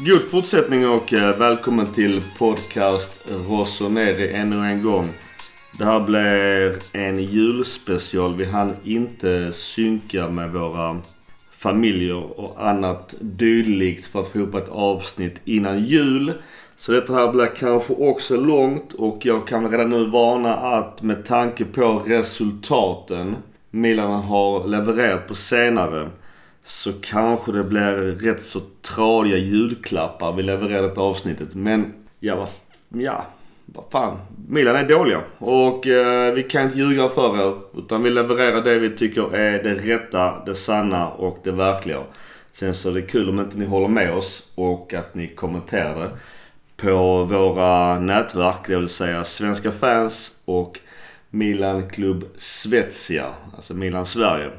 God fortsättning och eh, välkommen till podcast Rossoneri ännu en gång. Det här blir en julspecial. Vi hann inte synka med våra familjer och annat dylikt för att få ihop ett avsnitt innan jul. Så detta här blir kanske också långt och jag kan redan nu varna att med tanke på resultaten Milan har levererat på senare så kanske det blir rätt så tradiga julklappar vi levererar detta avsnittet. Men ja, vad, ja, vad fan. Milan är dåliga och eh, vi kan inte ljuga för er. Utan vi levererar det vi tycker är det rätta, det sanna och det verkliga. Sen så är det kul om inte ni håller med oss och att ni kommenterar det på våra nätverk, det vill säga Svenska fans och Milan Club Svezia, alltså Milan Sverige.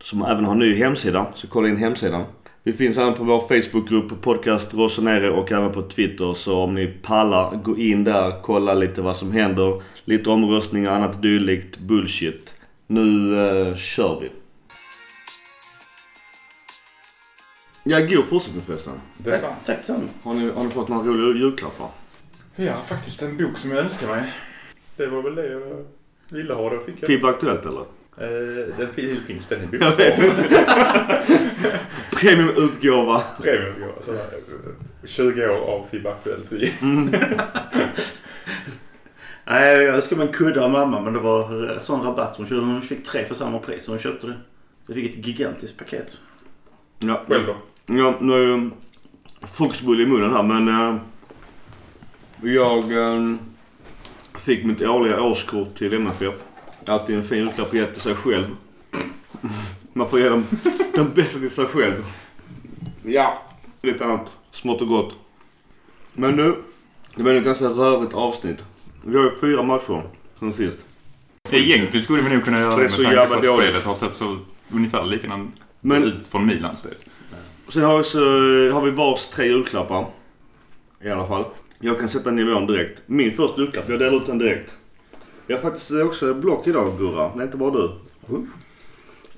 Som även har en ny hemsida, så kolla in hemsidan. Vi finns även på vår Facebookgrupp Podcast Rossonere och även på Twitter. Så om ni pallar, gå in där, kolla lite vad som händer. Lite omröstningar och annat dylikt bullshit. Nu eh, kör vi. Ja, god fortsättning förresten. Detsamma. Tack detsamma. Har ni, har ni fått några roliga julklappar? Ja, faktiskt en bok som jag önskar mig. Det var väl det jag ville ha. Då fick jag. FIB Aktuellt eller? Eh, den fin- finns den i bok. Jag vet inte. Premiumutgåva. Premiumutgåva. sådär, eh, 20 år av FIB Aktuellt i. Nej, jag önskade mig en kudde av mamma men det var sån rabatt som hon. Hon fick tre för samma pris så hon köpte det. Så jag fick ett gigantiskt paket. Ja, Själv då? Ja, nu är ju fruktbulle i munnen här men eh, jag eh, fick mitt årliga årskort till MFF. Alltid en fin julklapp att ge till sig själv. Man får ge dem den bästa till sig själv. Ja, lite annat smått och gott. Men nu, det blev ett ganska rörigt avsnitt. Vi har ju fyra matcher sen sist. Egentligen skulle vi nog kunna göra Det det så med tanke på att spelet har sett så ungefär likadant ut från Milans del. Sen har vi, så, har vi vars tre julklappar. I alla fall. Jag kan sätta nivån direkt. Min första julklapp, jag delar ut den direkt. Jag har faktiskt också block idag Gurra. Det är inte bara du.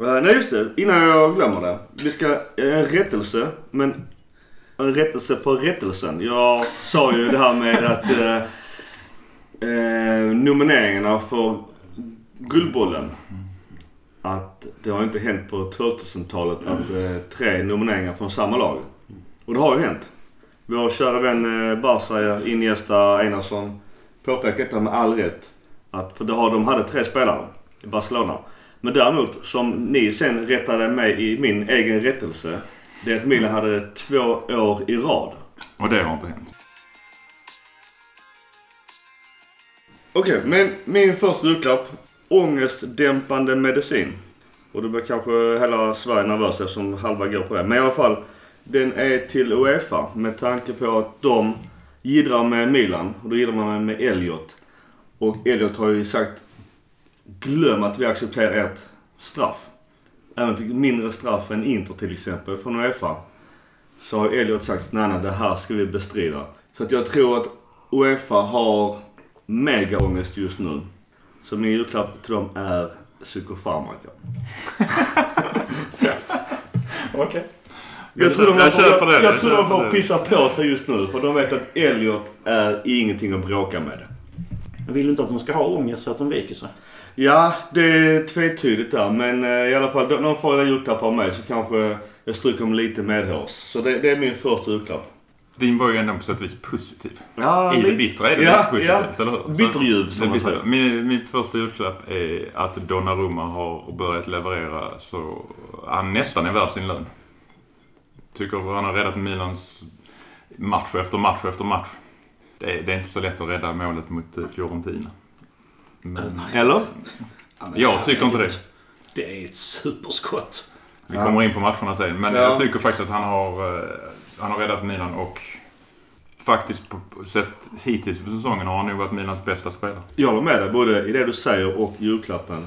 Uh, nej just det, innan jag glömmer det. Vi ska, eh, en rättelse. Men en rättelse på rättelsen. Jag sa ju det här med att eh, eh, nomineringarna för Guldbollen. Att det har inte hänt på 2000-talet att eh, tre nomineringar från samma lag. Och det har ju hänt. Vår kära vän eh, Barca, Iniesta, Einarsson påpekar detta med all rätt. Att, för det har, de hade tre spelare i Barcelona. Men däremot, som ni sen rättade mig i min egen rättelse. Det är att Milan hade två år i rad. Och det har inte hänt. Okej, men min första julklapp. Ångestdämpande medicin. Och då blir kanske hela Sverige nervös eftersom halva går på det. Men i alla fall. Den är till Uefa med tanke på att de jiddrar med Milan. Och då jiddrar man med Elliot. Och Elliot har ju sagt Glöm att vi accepterar ett straff. Även fick mindre straff än Inter till exempel från Uefa. Så har Elliot sagt nej, nej det här ska vi bestrida. Så att jag tror att Uefa har megaångest just nu. Så min julklapp till dem är psykofarmaka. Okej. Jag tror de jag jag, jag tror de får pissa på sig just nu. För de vet att Elliot är ingenting att bråka med. Jag vill inte att de ska ha ångest så att de viker sig. Ja, det är tvetydigt där. Men eh, i alla fall, de får en julklapp av mig så kanske jag stryker dem lite medhårs. Så det, det är min första julklapp. Din var ju ändå på sätt och vis positiv. Ja, I det bittra är det Ja, lite positivt, ja. eller hur? Bitterljuv, som man säger. Min, min första julklapp är att Donnarumma har börjat leverera så han nästan är värd sin lön. Tycker han har räddat Milans match efter match efter match. Det är, det är inte så lätt att rädda målet mot eh, Fiorentina. Men Eller? Ja, men jag tycker inte det. Det är ett superskott. Vi kommer in på matcherna sen. Men Ja. jag tycker faktiskt att han har, eh, han har räddat Milan och faktiskt på, på sett hittills på säsongen har han nog varit Milans bästa spelare. Jag håller med dig både i det du säger och julklappen.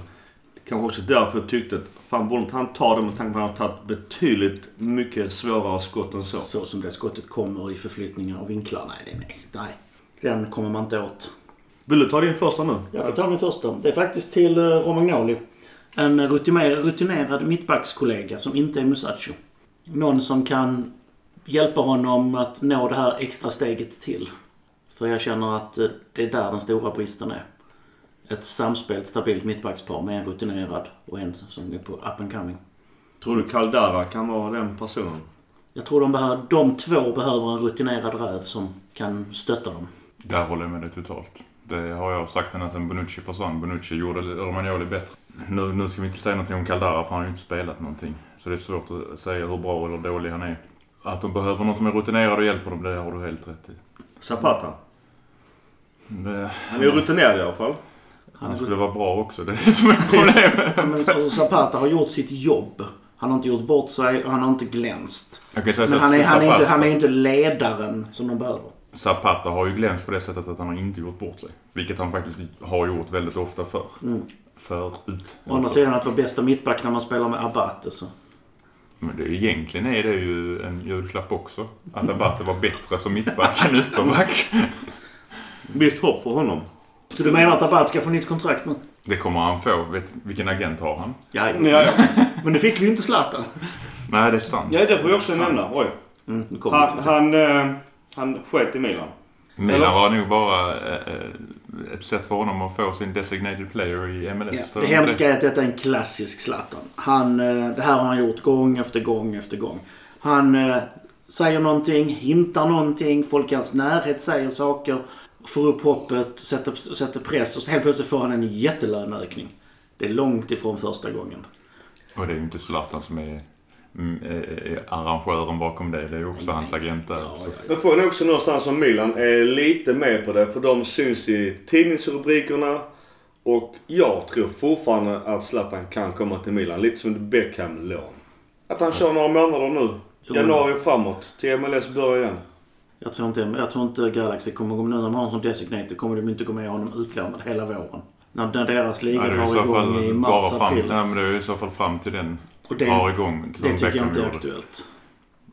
Kanske också därför jag tyckte att fan borde inte han ta det med tanke på att han har tagit betydligt mycket svårare skott än så. Så som det skottet kommer i förflyttningar och vinklar. Nej, nej. nej. Den kommer man inte åt. Vill du ta din första nu? Jag kan ta min första. Det är faktiskt till eh, Romagnoli. En rutinerad, rutinerad mittbackskollega som inte är Musacho. Någon som kan hjälpa honom att nå det här extra steget till. För jag känner att eh, det är där den stora bristen är. Ett samspelt, stabilt mittbackspar med en rutinerad och en som är på up and coming. Tror du Caldara kan vara den personen? Jag tror de, behöver, de två behöver en rutinerad röv som kan stötta dem. Där håller jag med dig totalt. Det har jag sagt ända sedan Bonucci försvann. Bonucci gjorde Romagnoli bättre. Nu, nu ska vi inte säga någonting om Caldara för han har ju inte spelat någonting. Så det är svårt att säga hur bra eller dålig han är. Att de behöver någon som är rutinerad och hjälper dem, det har du helt rätt i. Zapata? Det, Han är ju rutinerad i alla fall. Han skulle vara bra också, det är det som är problemet. Men alltså, Zapata har gjort sitt jobb. Han har inte gjort bort sig och han har inte glänst. Säga så Men att han är, han, är inte, han är inte ledaren som de behöver. Zapata har ju glänst på det sättet att han har inte gjort bort sig. Vilket han faktiskt har gjort väldigt ofta förr. Mm. Förut. Å andra sidan att vara bästa mittback när man spelar med Abate så. Men det, egentligen är det ju en julklapp också. Att Abate var bättre som mittback än ytterback. Visst hopp för honom. Så du menar att Abate ska få nytt kontrakt nu? Det kommer han få. Vet, vilken agent har han? Ja, Ja. Men nu fick vi ju inte Zlatan. Nej, det är sant. ja det får jag också nämna. Oj. Mm, Han, han, eh, han sket i Milan. Milan Eller- var nog bara eh, ett sätt för honom att få sin designated player i MLS. Ja, det hemska är att detta är en klassisk Zlatan. Han, eh, det här har han gjort gång efter gång efter gång. Han eh, säger någonting, hintar någonting, folk i hans närhet säger saker. Får upp hoppet, sätter, sätter press och så helt plötsligt får han en jättelöneökning. Det är långt ifrån första gången. Och det är ju inte Zlatan som är mm, arrangören bakom det. Det är ju också hans agent där. Ja, Så- ja, Jag får nog också någonstans som Milan är lite med på det. För de syns i tidningsrubrikerna. Och jag tror fortfarande att Zlatan kan komma till Milan. Lite som ett Beckham-lån. Att han kör några månader nu. Januari framåt. Till MLS börjar igen. Jag tror, inte, jag tror inte Galaxy kommer gå med nu när de har honom som designated kommer de inte gå med honom utlånad hela våren. När, när deras liga Ja, drar igång fall i bara mars, fram, april. nej, men det är i så fall fram till den Och det, drar igång. Som det tycker jag Beckham inte är gjorde. aktuellt.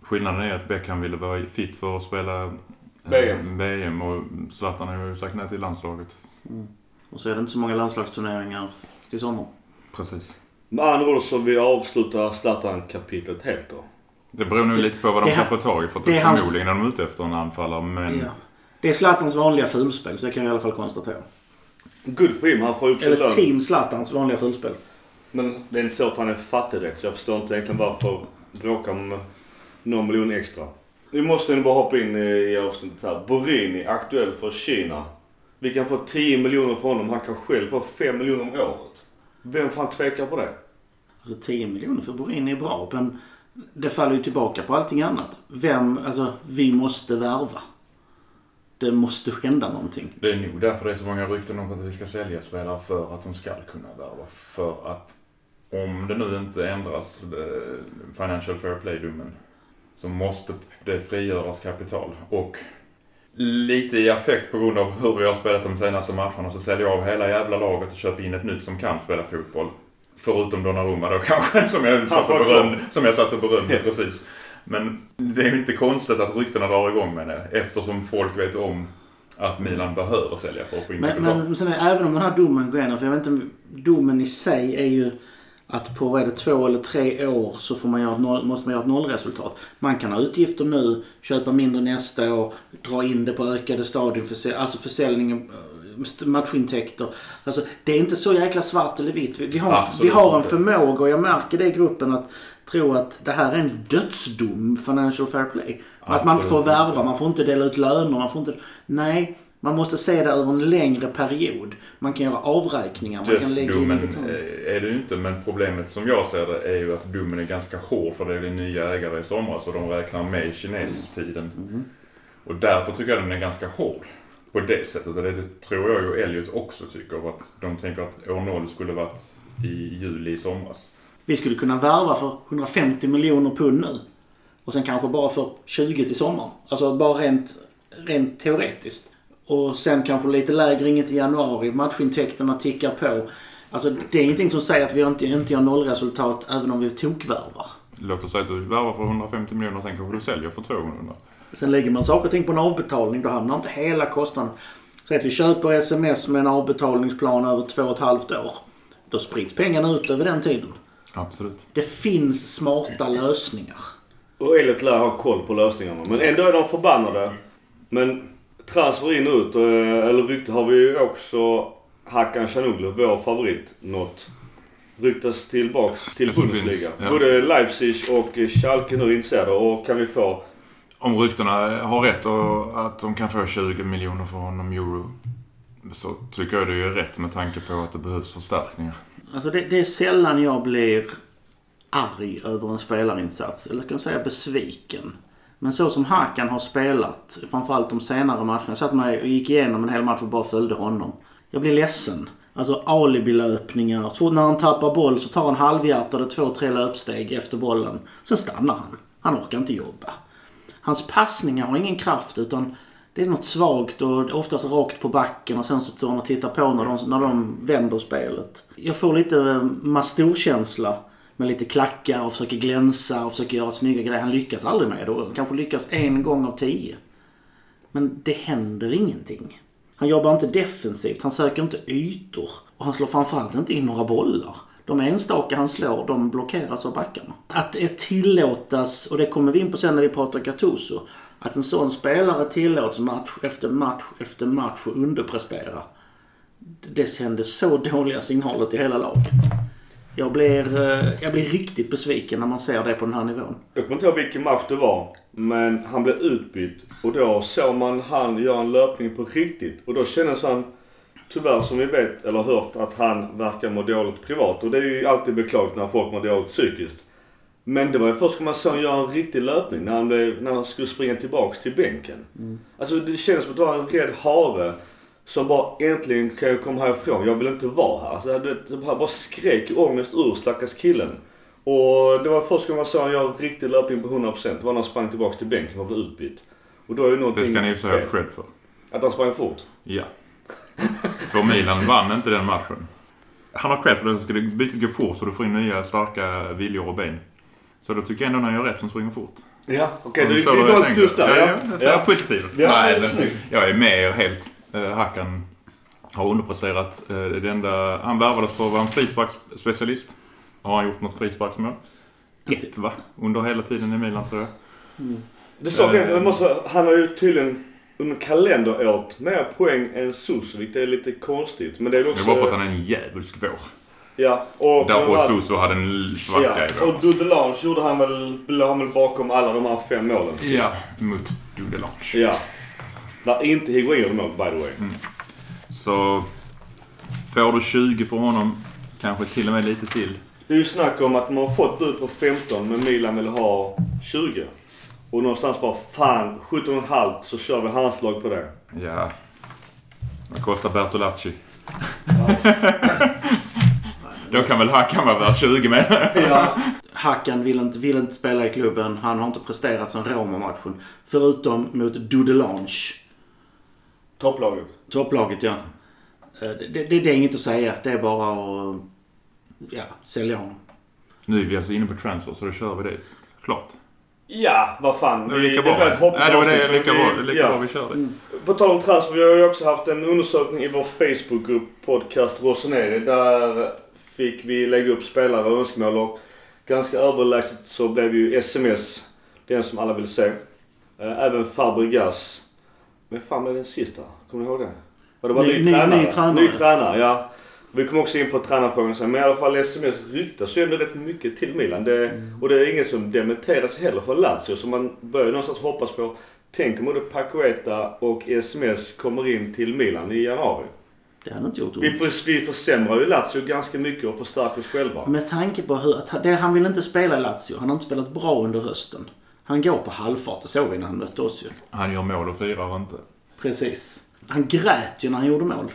Skillnaden är att Beckham ville vara fit för att spela eh, VM. VM och Zlatan har ju sagt nej till landslaget. Och så är det inte så många landslagsturneringar till sommar. Precis. Med andra ord så vi avslutar Zlatan-kapitlet helt då. Det beror nog Det- lite på vad de det kan få tag i. För att det är hans- förmodligen är de ute efter en anfallare. Men Ja. Det är Zlatans vanliga fulspel, så det kan vi i alla fall konstatera. Good for him. Han får upp Eller lön. Team Zlatans vanliga fulspel. Men det är inte så att han är fattig direkt. Så jag förstår inte egentligen varför bråka om någon miljon extra. Vi måste nu bara hoppa in i avsnittet här. Borini, aktuell för Kina. Vi kan få 10 miljoner för honom. Han kan själv få 5 miljoner om året. Vem fan tvekar på det? Alltså 10 miljoner för Borini är bra, men det faller ju tillbaka på allting annat. Vem, alltså vi måste värva. Det måste hända någonting. det är nog därför det är så många rykten om att vi ska sälja spelare för att de ska kunna värva. För att om det nu inte ändras, eh, Financial Fair Play-domen, så måste det frigöras kapital. Och lite i affekt på grund av hur vi har spelat de senaste matcherna så säljer jag av hela jävla laget och köper in ett nytt som kan spela fotboll. Förutom Donnarumma då kanske, som jag satt och berömde, som jag satt och berömde precis. Men det är ju inte konstigt att ryktena drar igång med det eftersom folk vet om att Milan behöver sälja för att få in Men, men sen är, även om den här domen går igenom, för jag vet inte, domen i sig är ju att på vad är det, två eller tre år så får man göra noll, måste man göra ett nollresultat. Man kan ha utgifter nu, köpa mindre nästa år, dra in det på ökade stadionförsäljning, alltså försäljningen, matchintäkter. Alltså, det är inte så jäkla svart eller vitt. Vi, vi, har, Absolut vi har en förmåga, och jag märker det i gruppen, att tro att det här är en dödsdom, Financial Fair Play. Att man inte får Absolut värva, man får inte dela ut löner, man får inte... Nej, man måste se det över en längre period. Man kan göra avräkningar, man kan lägga in eh, är det ju inte, men problemet som jag ser det är ju att domen är ganska hård för det är nya ägare i somras och de räknar med kinestiden. Mm. Och därför tycker jag den är ganska hård. På det sättet. Och det tror jag ju Elliot också tycker. Att de tänker att år 0 skulle varit i juli i somras. Vi skulle kunna värva för 150 miljoner pund nu. Och sen kanske bara för 20 till sommaren. Alltså bara rent, rent teoretiskt. Och sen kanske lite lägre inget i januari. Matchintäkterna tickar på. Alltså det är ingenting som säger att vi inte, inte gör nollresultat även om vi tokvärvar. Låt oss säga att du värvar för 150 miljoner sen kanske du säljer för 200. Sen lägger man saker och ting på en avbetalning. Då hamnar inte hela kostnaden. Säg att vi köper sms med en avbetalningsplan över två och ett halvt år. Då sprids pengarna ut över den tiden. Absolut. Det finns smarta lösningar. Och Elliot lär ha koll på lösningarna. Men ändå är de förbannade. Men transfer in ut, eh, eller rykte har vi ju också Hakan Canoglu, vår favorit, nått. Ryktas tillbaks till Bundesliga. finns, ja. Både Leipzig och Schalke nu intresserade. Och kan vi få... Om ryktena har rätt och att de kan få 20 miljoner för honom euro. Så tycker jag det är rätt med tanke på att det behövs förstärkningar. Alltså det, det är sällan jag blir arg över en spelarinsats. Eller ska man säga besviken. Men så som Hakan har spelat, framförallt de senare matcherna. Jag satt mig och gick igenom en hel match och bara följde honom. Jag blir ledsen. Alltså alibilöpningar. Så fort när han tappar boll så tar han halvhjärtade två, tre löpsteg efter bollen. Sen stannar han. Han orkar inte jobba. Hans passningar har ingen kraft utan det är något svagt och oftast rakt på backen och sen så står han och tittar på när de, när de vänder spelet. Jag får lite eh, Mastor-känsla med lite klackar och försöker glänsa och försöker göra snygga grejer. Han lyckas aldrig med det och kanske lyckas en gång av tio. Men det händer ingenting. Han jobbar inte defensivt, han söker inte ytor och han slår framförallt inte in några bollar. De enstaka han slår, de blockeras av backarna. Att det tillåtas, och det kommer vi in på sen när vi pratar Gattuso, att en sån spelare tillåts match efter match efter match att underprestera. Det sänder så dåliga signaler till hela laget. Jag blir, eh, jag blir riktigt besviken när man ser det på den här nivån. Jag kommer inte ihåg vilken match det var. Men han blev utbytt. Och då såg man han göra en löpning på riktigt. Och då kändes han, tyvärr som vi vet eller hört, att han verkar må dåligt privat. Och det är ju alltid beklagligt när folk mår dåligt psykiskt. Men det var ju först när man såg göra en riktig löpning. När han, blev, när han skulle springa tillbaks till bänken. Alltså det kändes som att det var en rädd hare. Som bara äntligen kan jag komma härifrån. Jag vill inte vara här. Så det, det bara skrek ångest ur stackars killen. Och det var först när man såg honom göra en riktig löpning på 100%. Det var när han sprang tillbaks till bänken och blev utbytt. Och då är ju någonting Det ska ni sig ha cred för. Att han sprang fort. Ja. För Milan vann inte den matchen. Han har cred för det. Ska det bytet gå fort så du får in nya starka viljor och ben. Så då tycker jag ändå han gör rätt som springer fort. Ja, okej. Om du gav ett plus där. Ja, Ja, ja, jag ser positivt. Ja, Nej, det men jag är med er helt. Uh, Hackan har underpresterat. Uh, det enda, han värvades för att vara en frisparksspecialist. Har han gjort något frisparksmål? Ett va? Under hela tiden i Milan tror jag. Det står Eh. jag måste, Han har ju tydligen under kalenderåret mer poäng än Suso, vilket är lite konstigt. Men det är Det också... är bara för att han är en djävulsk vår. Ja, och... Där och Suso hade en svacka Ja, i och. Dudelange gjorde han väl, la han väl bakom alla de här fem målen. Ja, mot Dudelange. Ja. Där inte Higuain gjorde mål, by the way. Så får du 20 för honom, kanske till och med lite till. Det är ju snack om att man har fått ut på 15 men Milan vill ha 20. Och någonstans bara fan 17,5 så kör vi handslag på det. Ja. Vad kostar Bertolacci? Då kan väl Hakan vara värd 20 med. Ja. Hakan vill inte, vill inte spela i klubben. Han har inte presterat sen Roma-matchen. Förutom mot Dudelange. Topplaget. Topplaget, ja. Eh, Det, det, det är inget att säga. Det är bara att ja, sälja honom. Nu är vi alltså inne på transfer så då kör vi det. Klart. Ja, vad fan. Det är lika det bra. ett hopp Nej, det var det. Lika bra, vi- lika ja. bra vi kör det. På tal om transfer, vi har ju också haft en undersökning i vår Facebookgrupp Podcast Rossoneri. Där fick vi lägga upp spelare och önskemål och ganska överlägset så blev ju SMS den som alla vill se. Eh, Även Fabregas. Men fan blev den sista? Kommer ni ihåg det? Var det bara Ny- ny, ny tränare. Ny tränare, ja. Vi kommer också in på tränarfrågan sen. Men i alla fall sms ryktas ju ändå rätt mycket till Milan. Det, Och det är ingen som dementeras heller för Lazio. Så man börjar någonstans hoppas på. Tänk om både Pacueta och sms kommer in till Milan i januari. Det hade inte gjort Vi, ont. för, vi försämrar ju Lazio ganska mycket och förstärker oss själva. Med tanke på hur, att det, han vill inte spela i Lazio. Han har inte spelat bra under hösten. Han går på halvfart. Det såg vi när han mötte oss ju. Han gör mål och firar inte. Precis. Han grät ju när han gjorde mål.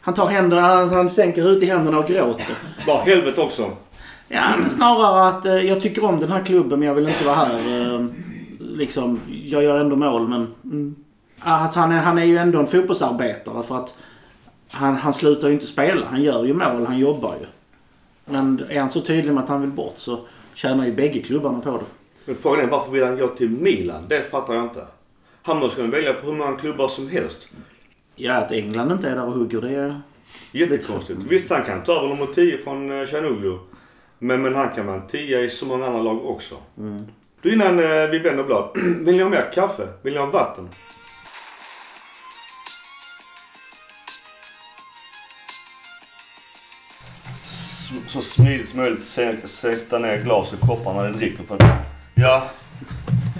Han tar händerna, han, han sänker ut i händerna och gråter. Bara helvete också. Ja, men snarare att eh, jag tycker om den här klubben men jag vill inte vara här. Eh, liksom, jag gör ändå mål men... Mm. Alltså, han, är, han är ju ändå en fotbollsarbetare för att han, han slutar ju inte spela. Han gör ju mål, han jobbar ju. Men är han så tydlig med att han vill bort så tjänar ju bägge klubbarna på det. Men frågan är varför vill han gå till Milan? Det fattar jag inte. Han måste kunna välja på hur många klubbar som helst. Ja, att England inte är där och hugger det är... Jättekonstigt. Visst, han kan ta över nummer 10 från eh, Chanuglu. Men, men han kan vara en tia i så många andra lag också. Du innan eh, vi vänder blad. Vill ni ha mer kaffe? Vill ni ha vatten? Så smidigt som möjligt sä- sätta ner glas och koppar när ni dricker. För att, ja.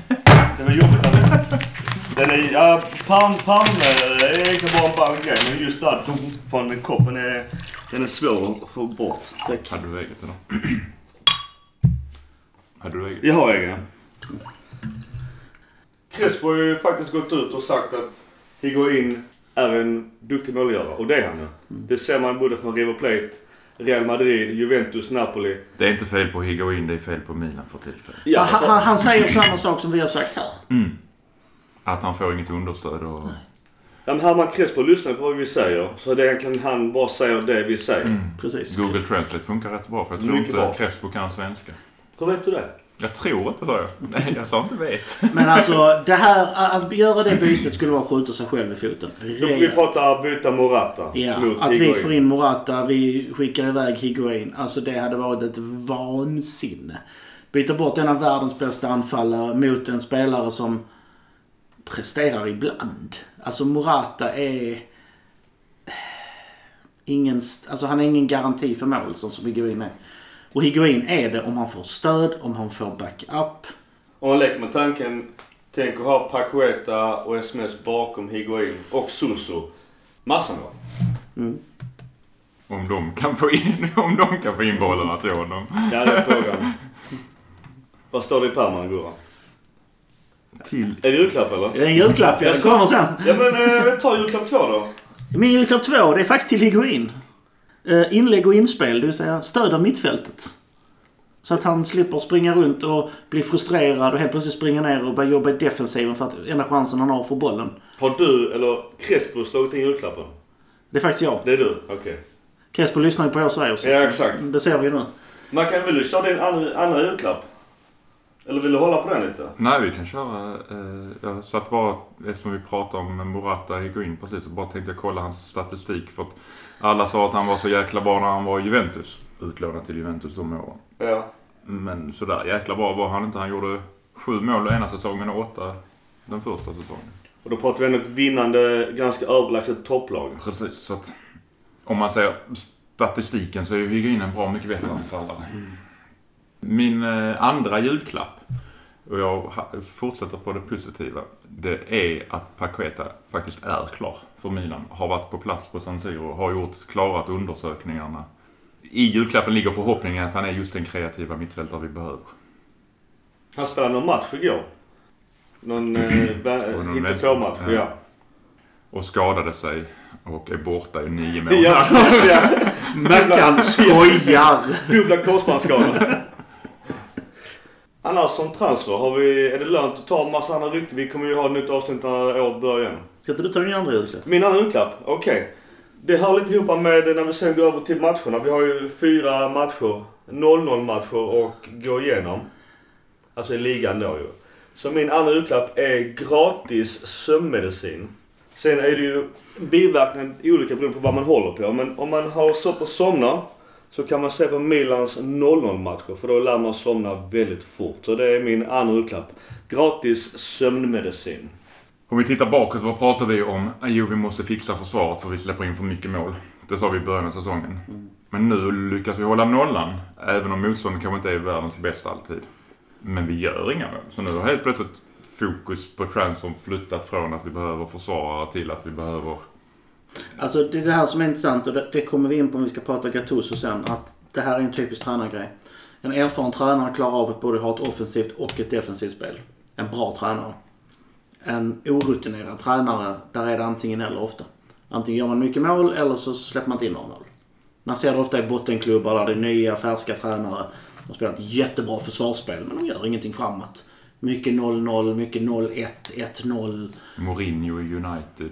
Det var jobbigt när. Den är... Ja, palm, palme är egentligen bara en grej. Men just där från koppen är... Den är svår att få bort. Tack. Hade du eget idag? Hade du eget? Jag har egen. Crespo har ju faktiskt gått ut och sagt att Higuain är en duktig målgörare. Och det är han ju. Det ser man både från River Plate, Real Madrid, Juventus, Napoli. Det är inte fel på Higuain, det är fel på Milan för tillfället. Ja, han, han, han säger samma sak som vi har sagt här. Mm. Att han får inget understöd och... Ja, men Herman Crespo lyssnar på vad vi säger. Så det är egentligen han bara säger det vi säger. Precis. Google Translate funkar rätt bra för jag tror Mycket inte bra. att Crespo kan svenska. Hur vet du det? Jag tror inte, sa jag. Nej, jag sa inte vet. Men alltså, det här, att göra det bytet skulle vara att skjuta sig själv i foten. Vi Rejält. pratar byta Morata Ja, mot att vi Higuain. får in Morata, vi skickar iväg Higuain. Alltså det hade varit ett vansinne. Byta bort en av världens bästa anfallare mot en spelare som presterar ibland. Alltså Morata är... Ingen, alltså han är ingen garanti för mål som, som Higuain är. Och Higuain är det om han får stöd, om han får backup. Om man leker med tanken, tänk att ha Pacueta och SMS bakom Higuain och Suso. Massan va? Om de kan få in, om de kan få in bollarna till honom. Ja, det är frågan. Vad står det i pärmen, Gurra? Till... Det julklapp eller? En julklapp, ja. Det kommer sen. Ja men eh, ta julklapp två då. Min julklapp två, det är faktiskt till Higuain. Eh, inlägg och inspel, det vill säga stöd av mittfältet. Så att han slipper springa runt och bli frustrerad och helt plötsligt springa ner och börja jobba i defensiven för att enda chansen han har få bollen. Har du eller Crespo slagit in julklappen? Det är faktiskt jag. Det är du? Okej. Crespo lyssnar ju på oss här. så Ja, exakt. Det ser vi ju nu. Man kan väl köra din andra, andra julklapp? Eller vill du hålla på den lite? Nej, vi kan köra... Eh, jag satt bara, eftersom vi pratade om Morata Higuain precis, så bara tänkte jag kolla hans statistik. För att alla sa att han var så jäkla bra när han var i Juventus. Utlånad till Juventus de åren. Ja. Men sådär jäkla bra var han inte. Han gjorde sju mål ena säsongen och åtta den första säsongen. Och då pratar vi ändå ett vinnande, ganska överlägset topplag. Precis, så att om man säger statistiken så är ju Higuain en bra mycket bättre anfallare. Min eh, andra julklapp, och jag fortsätter på det positiva, det är att Paqueta faktiskt är klar för Milan. Har varit på plats på San Siro, har gjort, klarat undersökningarna. I julklappen ligger förhoppningen att han är just den kreativa mittfältare vi behöver. Han spelade någon match igår. Någon, eh, vä- Och någon inte vänster- på match, ja. ja. Och skadade sig och är borta i nio Ja, månader. ja. Mackan skojar! Dubbla korsbandsskador. Annars som transfer, har vi, är det lönt att ta en massa andra rykten? Vi kommer ju ha ett nytt avsnitt när året börjar. Ska inte du ta din andra julklapp? Min andra julklapp? Okej. Det hör lite ihop med när vi sen går över till matcherna. Vi har ju fyra matcher, 0-0 matcher och gå igenom. Alltså i ligan då ju. Så min andra julklapp är gratis sömnmedicin. Sen är det ju biverkningar olika beroende på vad man håller på. Men om man har svårt att somna så kan man se på Milans 0-0 matcher för då lär man somna väldigt fort. Så det är min andra julklapp. Gratis sömnmedicin. Om vi tittar bakåt, vad pratar vi om? Jo, vi måste fixa försvaret för vi släpper in för mycket mål. Det sa vi i början av säsongen. Men nu lyckas vi hålla nollan, även om motståndet kanske inte är världens bästa alltid. Men vi gör inga mål. Så nu har helt plötsligt fokus på transform flyttat från att vi behöver försvarare till att vi behöver... Alltså det är det här som är intressant och det, kommer vi in på om vi ska prata Gattuso sen. Att det här är en typisk tränargrej. En erfaren tränare klarar av att både ha ett offensivt och ett defensivt spel. En bra tränare. En orutinerad tränare, där är det antingen eller ofta. Antingen gör man mycket mål eller så släpper man inte in några mål. Man ser det ofta i bottenklubbar där det är nya färska tränare. De spelar ett jättebra försvarsspel men de gör ingenting framåt. Mycket 0-0, mycket 0-1, 1-0. Mourinho i United.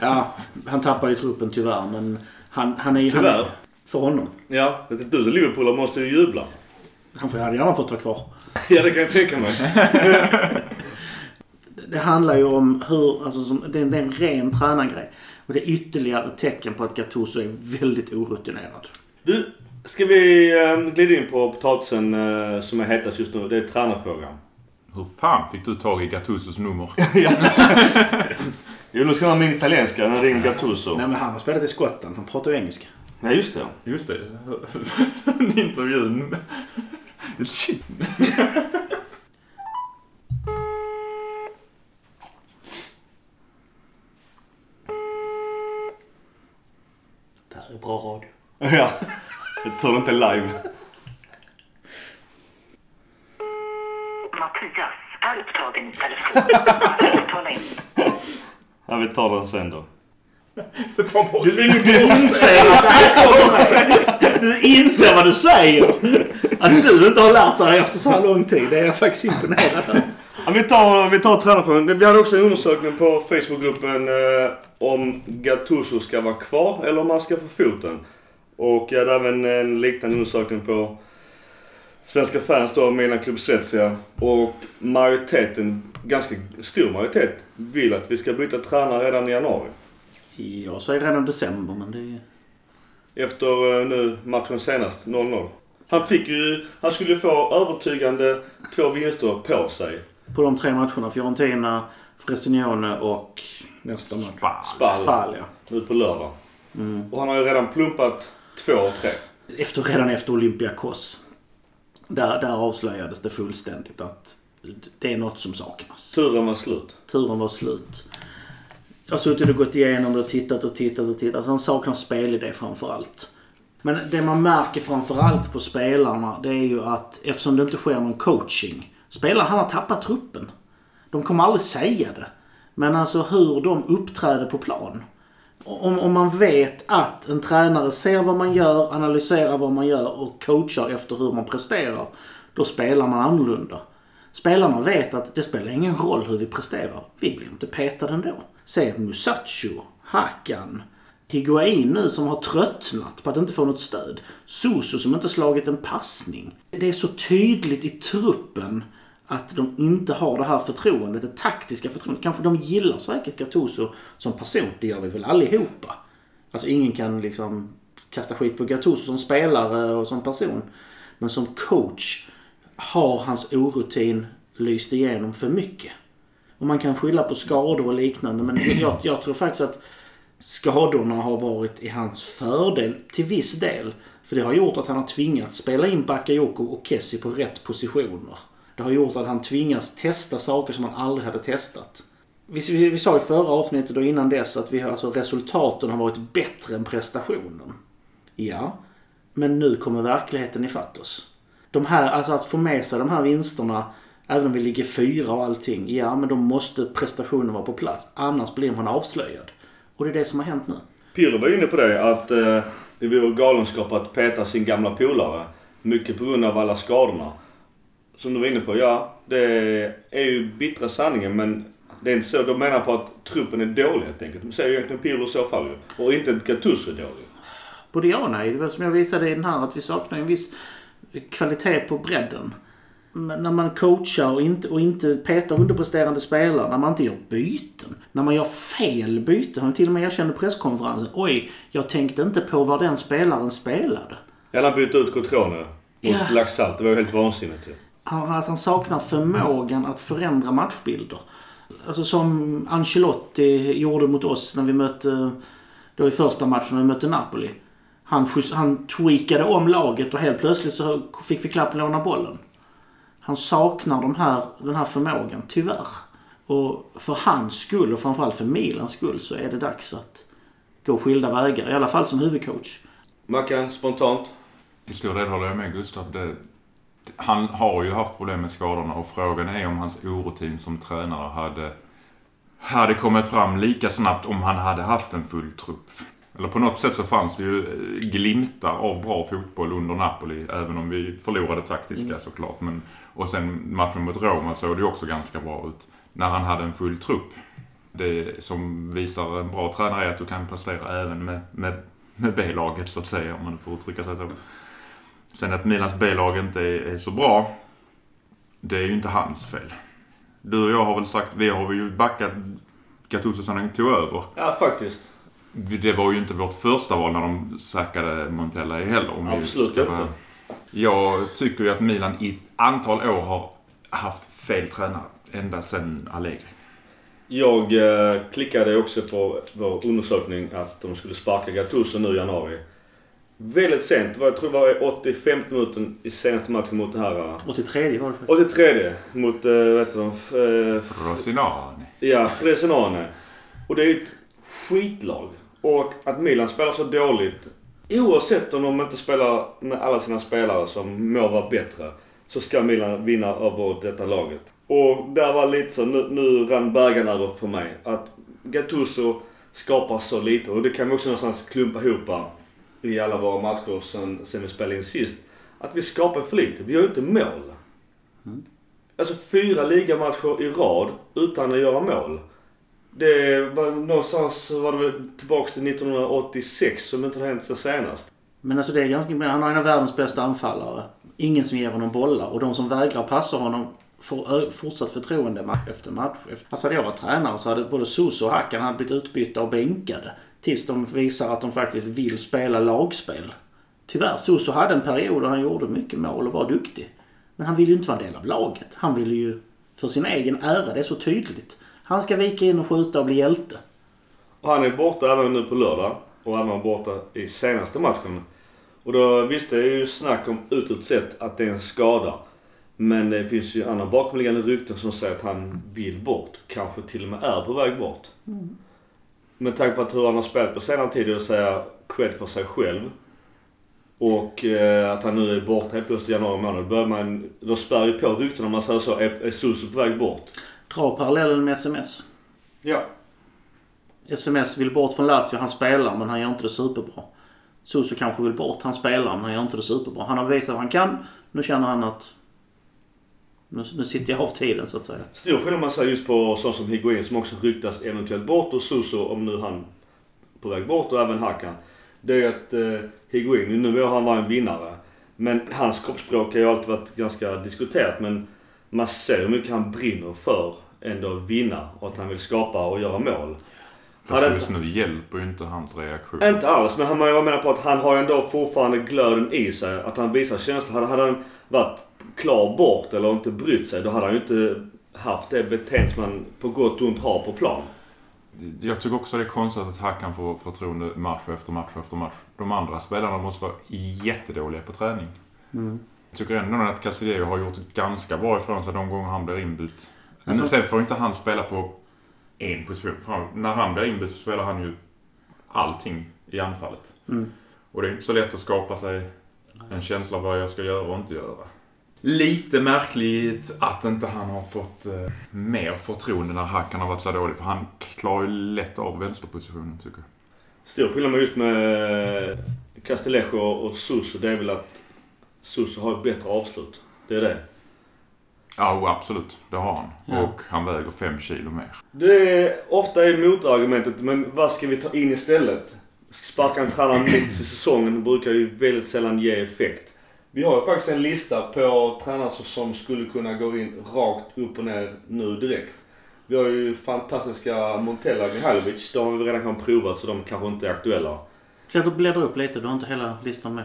Ja, han tappar ju truppen tyvärr men han, han är ju... Han Tyvärr? är, för honom. Ja, du Liverpoolare måste ju jubla. Han får- hade gärna fått vara kvar. Ja, det kan jag tänka mig. Det handlar ju om hur, alltså som, det, är, det är en ren tränargrej. Och det är ytterligare ett tecken på att Gattuso är väldigt orutinerad. Du, Ska vi eh, glida in på potatisen eh, som är hetast just nu? Det är tränarfrågan. Hur fan fick du tag i Gattusos nummer? Jo, nu ska man min italienska. Nu ringer Gattuso. Nej men han har spelat i Skottland. Han pratar ju engelska. Ja, just det. Just det. Den intervjun. Shit. Det här är bra radio. Ja. Jag tror inte live. Mattias är upptagen i telefon. Tala in? Ja, vi tar den sen då. Du, du inser att det här kommer. Du inser vad du säger. Att du inte har lärt dig efter så här lång tid. Det är jag faktiskt imponerad över. Ja, vi tar, vi tar tränarfrågan. Vi hade också en undersökning på Facebookgruppen eh, om Gattuso ska vara kvar eller om han ska få foten. Och jag hade även en liknande undersökning på Svenska fans då, Milan Club Svezia. Och majoriteten, ganska stor majoritet, vill att vi ska byta tränare redan i januari. Jag säger redan december men det är... Efter eh, nu matchen senast, 0-0. Han fick ju, han skulle ju få övertygande två vinster på sig. På de tre matcherna. Fiorentina, Fresinione och nästa match. Fan. Spal. Spal ja. Nu på lördag. Och han har ju redan plumpat två och tre. Efter, redan efter Olympiakos. Där, där avslöjades det fullständigt att det är något som saknas. Turen var slut. Turen var slut. Jag har suttit och gått igenom det och tittat och tittat och tittat. Han saknar spelidé framför allt. Men det man märker framför allt på spelarna det är ju att eftersom det inte sker någon coaching. Spelarna han har tappat truppen. De kommer aldrig säga det. Men alltså hur de uppträder på plan. Om, om man vet att en tränare ser vad man gör, analyserar vad man gör och coachar efter hur man presterar. Då spelar man annorlunda. Spelarna vet att det spelar ingen roll hur vi presterar. Vi blir inte petade ändå. Se Musacho, Hakan, Higuain nu som har tröttnat på att inte få något stöd. Suso som inte slagit en passning. Det är så tydligt i truppen att de inte har det här förtroendet, det taktiska förtroendet. Kanske de gillar säkert Gattuso som person. Det gör vi väl allihopa. Alltså ingen kan liksom kasta skit på Gattuso som spelare och som person. Men som coach har hans orutin lyst igenom för mycket. Och man kan skylla på skador och liknande men jag, jag tror faktiskt att skadorna har varit i hans fördel till viss del. För det har gjort att han har tvingats spela in Bakayoko och Kessie på rätt positioner. Det har gjort att han tvingas testa saker som han aldrig hade testat. Vi, vi, vi sa i förra avsnittet och innan dess att vi, har- alltså, resultaten har varit bättre än prestationen. Ja, men nu kommer verkligheten ifatt oss. De här, alltså att få med sig de här vinsterna, även om vi ligger fyra och allting, ja men då måste prestationen vara på plats. Annars blir man avslöjad. Och det är det som har hänt nu. Pirlo var inne på det att eh, det vore galenskap att peta sin gamla polare. Mycket på grund av alla skadorna. Som du var inne på, ja det är ju bittra sanningen men det är inte så. De menar på att truppen är dålig helt enkelt. De säger ju egentligen Pirlo i så fall ju. Och inte att Gattuso är dålig. Både och nej. Det var som jag visade i den här att vi saknar en viss kvalitet på bredden. Men när man coachar och inte, och inte petar underpresterande spelare, när man inte gör byten. När man gör fel byten. Han till och med erkände presskonferensen. Oj, jag tänkte inte på var den spelaren spelade. Ja, han bytte ut Cotrone mot Ja. Laxalt. Det var ju helt vansinnigt ju. Han, att han saknar förmågan att förändra matchbilder. Alltså som Ancelotti gjorde mot oss när vi mötte, då i första matchen när vi mötte Napoli. Han, han tweakade om laget och helt plötsligt så fick vi knappt låna bollen. Han saknar de här, den här förmågan, tyvärr. Och för hans skull och framförallt för Milans skull så är det dags att gå skilda vägar. I alla fall som huvudcoach. Mackan, spontant. Till stor del håller jag med Gustav. Det, han har ju haft problem med skadorna och frågan är om hans orutin som tränare hade, hade kommit fram lika snabbt om han hade haft en full trupp. Eller på något sätt så fanns det ju eh, glimtar av bra fotboll under Napoli. Även om vi förlorade taktiska såklart. Men, och sen matchen mot Roma såg det ju också ganska bra ut. När han hade en full trupp. Det som visar en bra tränare är att du kan prestera även med, med, med B-laget så att säga. Om man får uttrycka sig så. Sen att Milans B-lag inte är, är så bra. Det är ju inte hans fel. Du och jag har väl sagt, vi har ju backat Gattuso sen han tog över. Ja, faktiskt. Det var ju inte vårt första val när de säkrade Montella heller. Om Absolut inte. vara- Jag tycker ju att Milan i ett antal år har haft fel tränare. Ända sedan Allegri. Jag eh, klickade också på vår undersökning att de skulle sparka Gattuso nu i januari. Väldigt sent. Jag tror det var 85 minuten i senaste matchen mot det här... eh, 83 var det faktiskt. 83 mot, eh, vad heter de? Eh, f- Rosinani. Ja, Fresenane. Och det är ju ett skitlag. Och att Milan spelar så dåligt. Oavsett om de inte spelar med alla sina spelare som må vara bättre. Så ska Milan vinna över detta laget. Och där var lite så, nu, nu rann bägaren över för mig. Att Gattuso skapar så lite. Och det kan vi också någonstans klumpa ihop i alla våra matcher sen, sen vi spelade in sist. Att vi skapar för lite. Vi gör inte mål. Alltså fyra ligamatcher i rad utan att göra mål. Det var någonstans var det väl tillbaks till 1986 som inte har hänt så senast. Men alltså det är ganska imponerande. Han har en av världens bästa anfallare. Ingen som ger honom bollar. Och de som vägrar passa honom får fortsatt förtroende match efter match. Alltså hade jag varit tränare så hade både Suso och hade blivit utbytta och bänkade. Tills de visar att de faktiskt vill spela lagspel. Tyvärr, Suso hade en period där han gjorde mycket mål och var duktig. Men han ville ju inte vara en del av laget. Han ville ju för sin egen ära, det är så tydligt. Han ska vika in och skjuta och bli hjälte. Och han är borta även nu på lördag. Och även borta i senaste matchen. Och då visst det är ju snack om utåt sett att det är en skada. Men det finns ju andra bakomliggande rykten som säger att han vill bort. Kanske till och med är på väg bort. Med tanke på att hur han har spelat på senare tid och säga cred för sig själv. Och eh, att han nu är borta helt plötsligt i januari månad. Börjar man, då spär ju på ryktena om man säger så. Är, är Suso på väg bort? Dra parallellen med SMS. Ja. SMS vill bort från Lazio. Han spelar men han gör inte det superbra. Suso kanske vill bort. Han spelar men han gör inte det superbra. Han har bevisat vad han kan. Nu känner han att... Nu, nu sitter jag av tiden så att säga. Stor skillnad man säger just på sån som Higuain som också ryktas eventuellt bort och Suso om nu han på väg bort och även Hakan. Det är att eh, Higuain, nu må han vara en vinnare. Men hans kroppsspråk har ju alltid varit ganska diskuterat men man ser hur mycket han brinner för ändå att vinna och att han vill skapa och göra mål. Fast Hade- just nu hjälper ju inte hans reaktion. Inte alls, men han jag menar på att han har ju ändå fortfarande glöden i sig. Att han visar känslor. Hade, hade han varit klar bort eller inte brytt sig, då hade han ju inte haft det beteende som man på gott och ont har på plan. Jag tycker också det är konstigt att Hakan får förtroende match efter match efter match. De andra spelarna måste vara jättedåliga på träning. Jag tycker ändå att Castillejo har gjort ganska bra ifrån sig de gånger han blir inbytt. Men Alltså- sen får inte han spela på en position. För han- när han blir inbytt så spelar han ju allting i anfallet. Mm. Och det är inte så lätt att skapa sig en känsla av vad jag ska göra och inte göra. Lite märkligt att inte han har fått eh, mer förtroende när Hakan har varit så dålig. För han klarar ju lätt av vänsterpositionen tycker jag. Stor skillnad med just med Castillejo och Suso, det är väl att Suso har ett bättre avslut. Det är det. Ja, oh, absolut. Det har han. Ja. Och han väger fem kilo mer. Det är ofta är motargumentet, men vad ska vi ta in istället? Sparka en tränare mitt i säsongen brukar ju väldigt sällan ge effekt. Vi har ju faktiskt en lista på tränare som skulle kunna gå in rakt upp och ner nu direkt. Vi har ju fantastiska Montella Mihailovic. De har vi redan kan prova så de kanske inte är aktuella. Bläddra, bläddra upp lite. Du har inte hela listan med.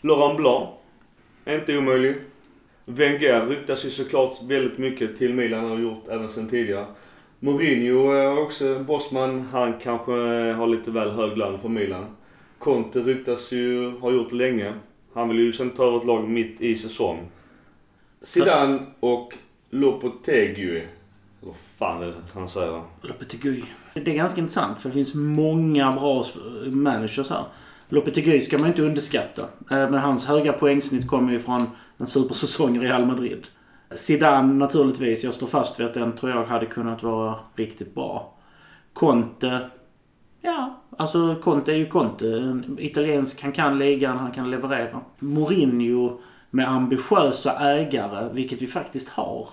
Laurent Blanc. Inte omöjlig. Wenger ryktas ju såklart väldigt mycket till Milan och har gjort även sen tidigare. Mourinho är också en bossman. Han kanske har lite väl hög lön för Milan. Conte ryktas ju, har gjort länge. Han vill ju sen ta över ett lag mitt i säsong. Zidane och Lopetegui. Vad fan är det han säger? Lopetegui. Det är ganska intressant för det finns många bra managers här. Lopetegui ska man inte underskatta. Eh, Men hans höga poängsnitt kommer ju från en supersäsong i Real Madrid. Zidane naturligtvis. Jag står fast vid att den tror jag hade kunnat vara riktigt bra. Conte. Ja, alltså Conte är ju Conte. En Italiensk, han kan ligan, han kan leverera. Mourinho med ambitiösa ägare, vilket vi faktiskt har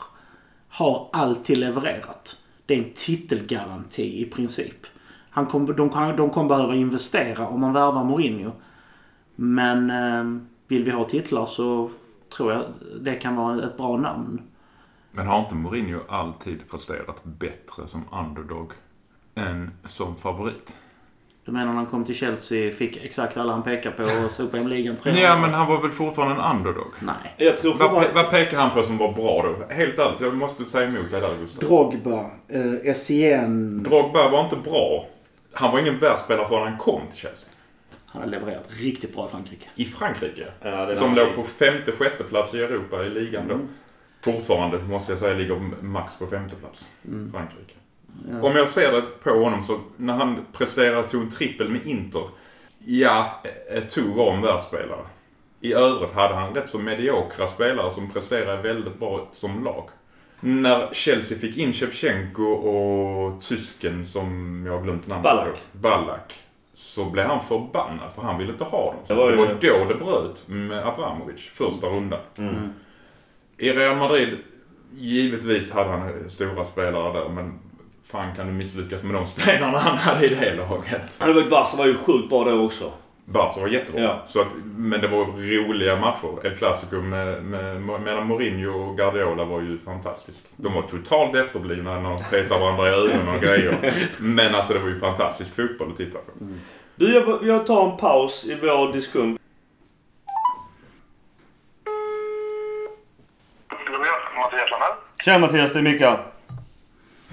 har alltid levererat. Det är en titelgaranti i princip. Han kom, de, kan- de kommer behöva investera om man värvar Mourinho. Men eh, vill vi ha titlar så tror jag det kan vara ett bra namn. Men har inte Mourinho alltid presterat bättre som underdog än som favorit? Du menar när han kom till Chelsea, fick exakt alla han pekar på och sopade hem ligan tre Ja, men han var väl fortfarande en underdog? Nej. Jag tror Vad, pe- vad pekar han på som var bra då? Helt ärligt, jag måste säga emot dig där Gustav. Drogba, eh, Essien. Drogba var inte bra. Han var ingen världsspelare förrän han kom till Chelsea. Han har levererat riktigt bra i Frankrike. I Frankrike. Ja, som låg på femte, sjätte plats i Europa i ligan då. Mm. Fortfarande måste jag säga ligger max på femte plats. Mm. Frankrike. Om jag ser det på honom så när han presterade och tog en trippel med Inter. Ja, Eto'o var en världsspelare. I övrigt hade han rätt så mediokra spelare som presterade väldigt bra som lag. När Chelsea fick in Shevchenko och tysken som jag har glömt namnet Ballack. på. Ballack. Så blev han förbannad för han ville inte ha dem. Det Det var var, ju- då det bröt med Abramovic, första rundan. Mm. I Real Madrid, givetvis hade han stora spelare där men fan kan du misslyckas med de spelarna han hade i det laget. Det var ju Barca var ju sjukt bra då också. Barca var jättebra. Ja. Så att, men det var roliga matcher. El Clasico med, med, mellan Mourinho och Guardiola var ju fantastiskt. De var totalt efterblivna när de petade varandra i ögonen och grejer. Men alltså det var ju fantastisk fotboll att titta på. Du, jag, jag tar en paus i vår diskussion. Tjena Mattias, det är Mika.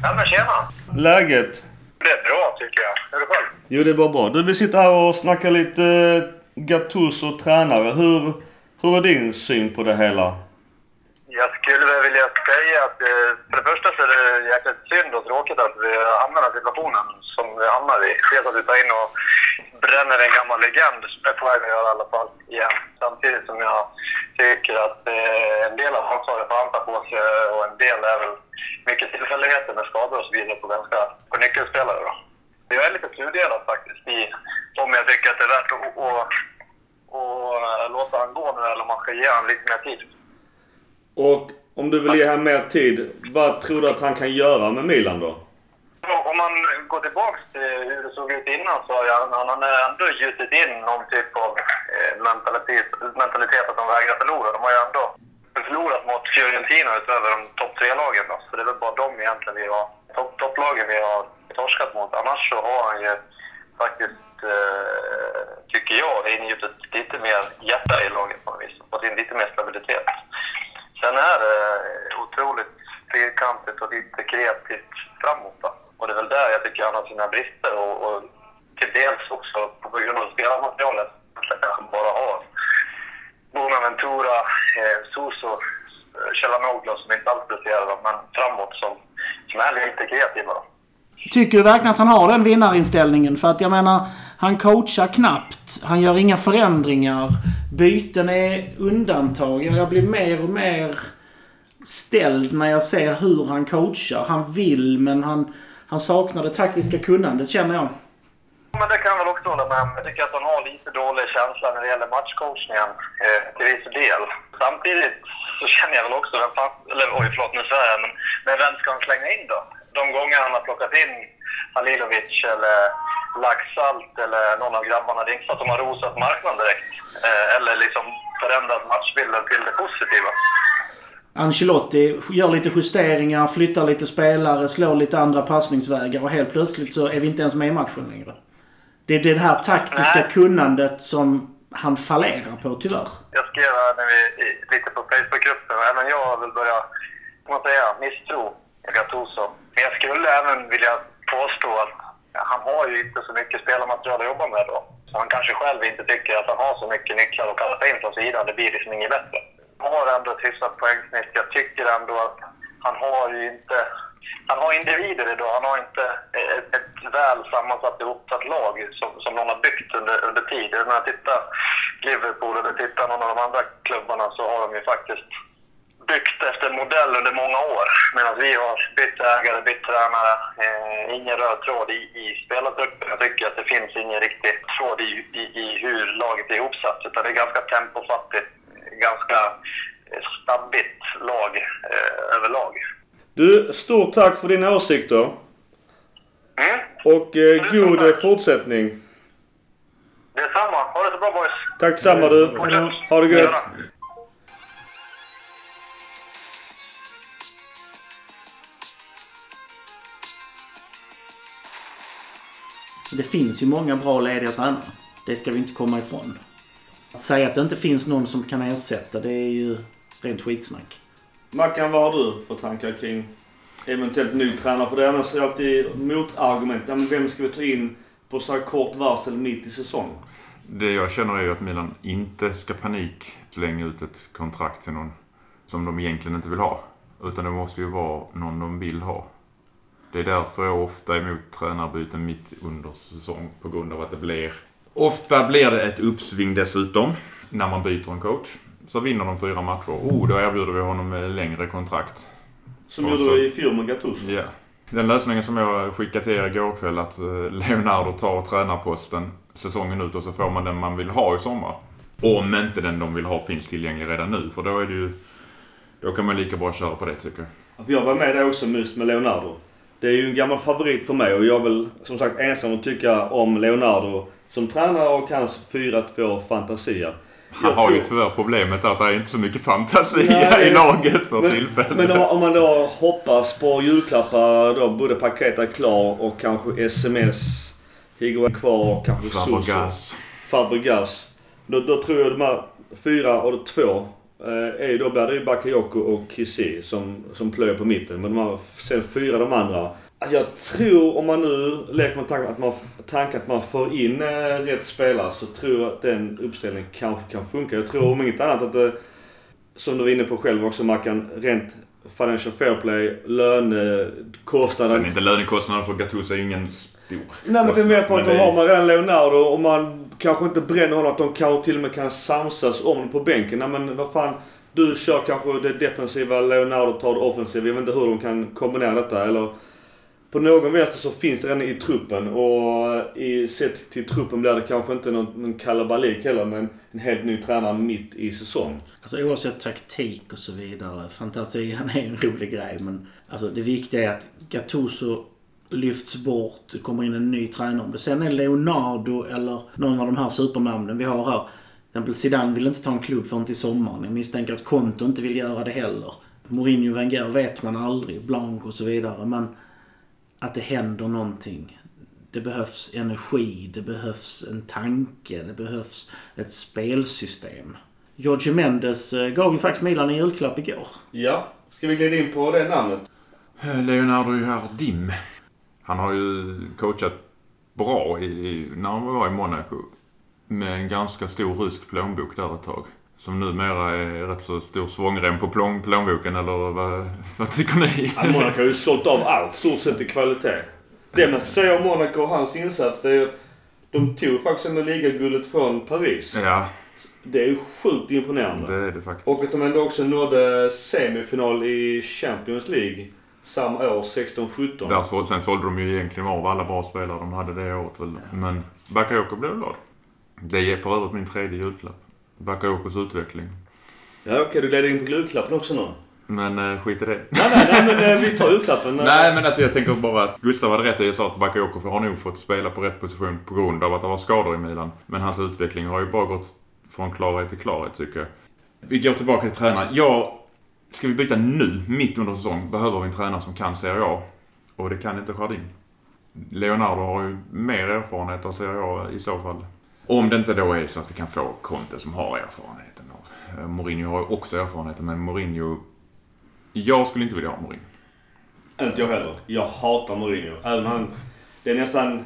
Ja men tjena. Läget? Det är bra tycker jag. Är det själv? Jo, det är bara bra. Du, vi sitter här och snackar lite eh, Gattuso tränare. Hur, hur är din syn på det hela? Jag skulle väl vilja säga att eh, för det första så är det jäkligt synd och tråkigt att vi hamnar i den här situationen som vi hamnar i. Dels att vi tar in och bränner en gammal legend, är på väg att göra i alla fall, igen. Samtidigt som jag tycker att eh, en del av ansvaret får han ta på sig och en del är väl mycket tillfälligheter med skador och så vidare på ganska på nyckelspelare då. Jag är lite tudelad faktiskt i om jag tycker att det är värt att, att, att, att låta han gå nu eller om man ska ge honom lite mer tid. Och om du vill ge honom mer tid, vad tror du att han kan göra med Milan då? Om man går tillbaka till hur det såg ut innan så har han, han har ändå gjutit in någon typ av eh, mentalitet, mentalitet att de vägrar förlora. De har ju ändå förlorat mot Fiorentina utöver de topp tre-lagen. Så det är väl bara de egentligen vi har, topp, topplagen vi har torskat mot. Annars så har han ju faktiskt, eh, tycker jag, ingjutit lite mer hjärta i laget på något vis. Fått in lite mer stabilitet. Sen är det eh, otroligt fyrkantigt och lite kreativt framåt. Då. Och det är väl där jag tycker han har sina brister och, och till dels också på grund av spelarmaterialet. Att han kanske bara har Bonaventura, eh, Soso, eh, Chalanoglu som inte alls presterar men framåt som, som är lite kreativa. Då. Tycker du verkligen att han har den vinnarinställningen? För att jag menar, han coachar knappt. Han gör inga förändringar. Byten är undantag. Jag blir mer och mer ställd när jag ser hur han coachar. Han vill, men han, han saknar det taktiska kunnandet känner jag. Men det kan jag väl också hålla med om. Jag tycker att han har lite dålig känsla när det gäller matchcoachningen eh, till viss del. Samtidigt så känner jag väl också, vem fan, eller oj förlåt nu svär jag, men, men vem ska han slänga in då? De gånger han har plockat in Halilovic eller Laxalt eller någon av grabbarna, det är inte så att de har rosat marknaden direkt. Eh, eller liksom förändrat matchbilden till det positiva. Ancelotti gör lite justeringar, flyttar lite spelare, slår lite andra passningsvägar och helt plötsligt så är vi inte ens med i matchen längre. Det är det här taktiska Nej. kunnandet som han fallerar på tyvärr. Jag skrev här när vi, lite på Facebookgruppen, även jag vill börja, man säga, misstro Gattuso. Men jag skulle även vilja påstå att han har ju inte så mycket spelarmaterial att jobba med då. Så han kanske själv inte tycker att han har så mycket nycklar att kasta in från sidan. Det blir liksom inget bättre. Han har ändå ett hyfsat poängsnitt. Jag tycker ändå att han har ju inte... Han har individer idag. Han har inte ett, ett väl sammansatt ihopsatt lag som, som någon har byggt under, under tid. Jag menar, titta Liverpool eller tittar någon av de andra klubbarna så har de ju faktiskt byggt efter en modell under många år. Medan vi har bytt ägare, bytt tränare. Eh, ingen röd tråd i, i spelartruppen. Jag tycker att det finns ingen riktig tråd i, i, i hur laget är ihopsatt. Utan det är ganska tempofattigt, ganska eh, stabbigt lag eh, överlag. Du, stort tack för dina åsikter. Mm. Och eh, god eh, fortsättning. Detsamma. Ha det så bra boys. Tack detsamma du. Ha det gött. Det finns ju många bra lediga tränare. Det ska vi inte komma ifrån. Att säga att det inte finns någon som kan ersätta, det är ju rent skitsnack. Mackan, vad har du för tankar kring eventuellt ny tränare? För det är annars alltid motargument. Ja, men vem ska vi ta in på så här kort varsel mitt i säsong? Det jag känner är ju att Milan inte ska panik slänga ut ett kontrakt till någon som de egentligen inte vill ha. Utan det måste ju vara någon de vill ha. Det är därför jag ofta är emot tränarbyten mitt under säsong. På grund av att det blir... Ofta blir det ett uppsving dessutom. När man byter en coach. Så vinner de fyra matcher. Oh, då erbjuder vi honom längre kontrakt. Som gjorde i fjol med Gattuso. Ja. Den lösningen som jag skickade till er igår kväll att eh, Leonardo tar tränarposten säsongen ut och så får man den man vill ha i sommar. Om inte den de vill ha finns tillgänglig redan nu. För då är det ju... Då kan man lika bra köra på det tycker jag. Jag var med där också just med Leonardo. Det är ju en gammal favorit för mig och jag är väl som sagt ensam att tycka om Leonardo som tränare och hans 4-2 fantasier. Han har ju tyvärr problemet att det är inte så mycket fantasi Nej. i laget för Men, tillfället. men om, man då hoppas på julklappar då både paket är klar och kanske sms. Higuain kvar och kanske. Fabregas. Fabregas. Då, då tror jag de här fyra och två eh, är ju då blir det ju Bakayoko och Kissé som, som plöjer på mitten. Men de här sen fyra de andra. Alltså jag tror om man nu leker med tanken att man, tanken att man får in eh, rätt spelare så tror jag att den uppställningen kanske kan funka. Jag tror om inget annat att det, som du var inne på själv också Mackan, rent financial fair play, lönekostnaden. Sen inte lönekostnaden för Gattuso är ju ingen stor Nej men det är mer på att är- har man redan Leonardo och man kanske inte bränner honom. Att de kanske till och med kan samsas om på bänken. Nej men vad fan. Du kör kanske det defensiva, Leonardo tar det offensiva. Jag vet inte hur de kan kombinera detta. Eller på någon vänster så finns det redan i truppen och i, sett till truppen blir det kanske inte någon, någon kalabalik heller men en helt ny tränare mitt i säsong. Alltså oavsett taktik och så vidare. Fantasian är en rolig grej men alltså, det viktiga är att Gattuso lyfts bort. Det kommer in en ny tränare. Om det sen är Leonardo eller någon av de här supernamnen vi har här. Till exempel Zidane vill inte ta en klubb förrän till sommaren. Jag misstänker att Konto inte vill göra det heller. Mourinho Wenger vet man aldrig. Blanc och så vidare. Men att det händer någonting. Det behövs energi, det behövs en tanke, det behövs ett spelsystem. Jorge Mendes eh, gav ju faktiskt Milan en julklapp igår. Ja, ska vi glida in på det namnet? Leonardo Jardim. Han har ju coachat bra i, i, när han var i Monaco. Med en ganska stor rysk plånbok där ett tag. Som numera är rätt så stor svångrem på plån, plånboken eller vad, vad tycker ni? Ja, Monaco har ju sålt av allt stort sett i kvalitet. Det man ska säga om Monaco och hans insats det är att de tog faktiskt ändå ligaguldet från Paris. Ja, Det är ju sjukt imponerande. det är det faktiskt. Och att de ändå också nådde semifinal i Champions League samma år, 16-17. Där så, sen sålde de ju egentligen av alla bra spelare de hade det året väl. Men Bakayoko blev glad. Det är för övrigt min tredje julklapp. Bakayokos utveckling. Ja okej, du ledde in på julklappen också nu. Men eh, skit i det. Nej, nej, nej men eh, vi tar julklappen. Nej, men alltså jag tänker bara att Gustav hade rätt i att sa att Bakayoko har nog fått spela på rätt position på grund av att det var skador i Milan. Men hans utveckling har ju bara gått från klarhet till klarhet tycker jag. Vi går tillbaka till tränaren. Ja, ska vi byta nu, mitt under säsong, behöver vi en tränare som kan Serie A. Och det kan inte Jardim. Leonardo har ju mer erfarenhet av Serie A i så fall. Om det inte då är så att vi kan få Conte som har erfarenheten. Eh, Mourinho har ju också erfarenheten, men Mourinho... Jag skulle inte vilja ha Mourinho. Inte jag heller. Jag hatar Mourinho. Även han... Det är nästan...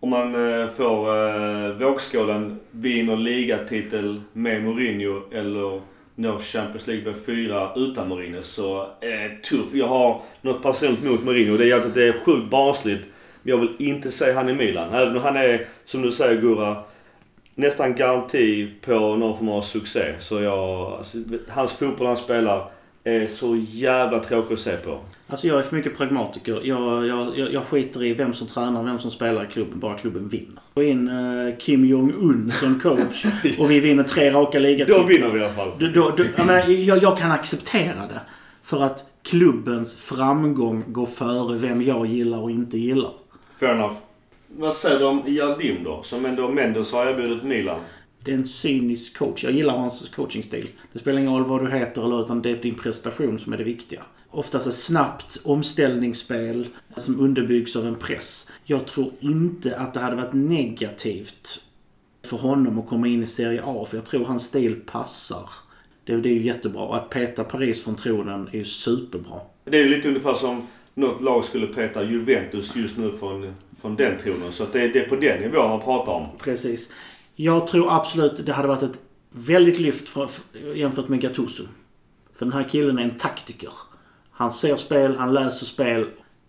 Om man eh, får eh, vågskålen vinner ligatitel med Mourinho eller når Champions League med fyra utan Mourinho så eh, är det tufft. Jag har något personligt mot Mourinho. Det är att det är sjukt barnsligt. Jag vill inte se han i Milan. Även om han är, som du säger Gurra, nästan garanti på någon form av succé. Så jag... Alltså, hans fotboll han spelar är så jävla tråkig att se på. Alltså jag är för mycket pragmatiker. Jag, jag, jag, jag skiter i vem som tränar, vem som spelar i klubben, bara klubben vinner. Få in eh, Kim Jong-Un som coach och vi vinner tre raka Då ligatitlar. vinner vi i alla fall. Då, då, då, jag, menar, jag, jag kan acceptera det. För att klubbens framgång går före vem jag gillar och inte gillar. Fair enough. Vad säger du om Jardim då? Som ändå Mendes har erbjudit Milan. Det är en cynisk coach. Jag gillar hans coachingstil. Det spelar ingen roll vad du heter eller utan det är din prestation som är det viktiga. oftast ett snabbt omställningsspel som underbyggs av en press. Jag tror inte att det hade varit negativt för honom att komma in i Serie A, för jag tror hans stil passar. Det, det är ju jättebra. Och att peta Paris från tronen är ju superbra. Det är ju lite ungefär som något lag skulle peta Juventus just nu från, från den tronen. Så att det, det är på den nivån man pratar om. Precis. Jag tror absolut det hade varit ett väldigt lyft för, för, jämfört med Gattuso. För den här killen är en taktiker. Han ser spel, han läser spel,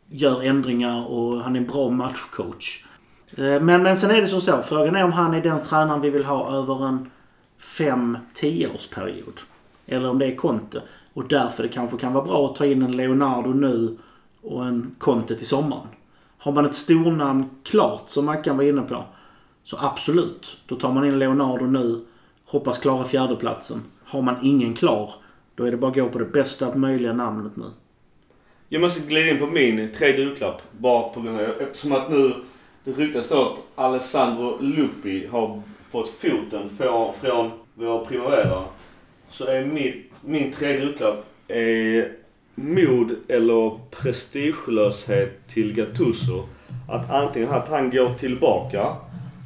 gör ändringar och han är en bra matchcoach. Eh, men, men sen är det som så. Frågan är om han är den tränaren vi vill ha över en 5-10 årsperiod. Eller om det är Conte. Och därför det kanske kan vara bra att ta in en Leonardo nu och en Conte till sommaren. Har man ett stornamn klart som Mackan var inne på. Så absolut. Då tar man in Leonardo nu. Hoppas klara fjärdeplatsen. Har man ingen klar. Då är det bara att gå på det bästa möjliga namnet nu. Jag måste glida in på min tredje julklapp. Bara på grund av, eftersom att nu det ryktas då att Alessandro Lupi har fått foten från, från vår Primavera. Så är min, min tredje julklapp är mod eller prestigelöshet till Gattuso. Att antingen att han går tillbaka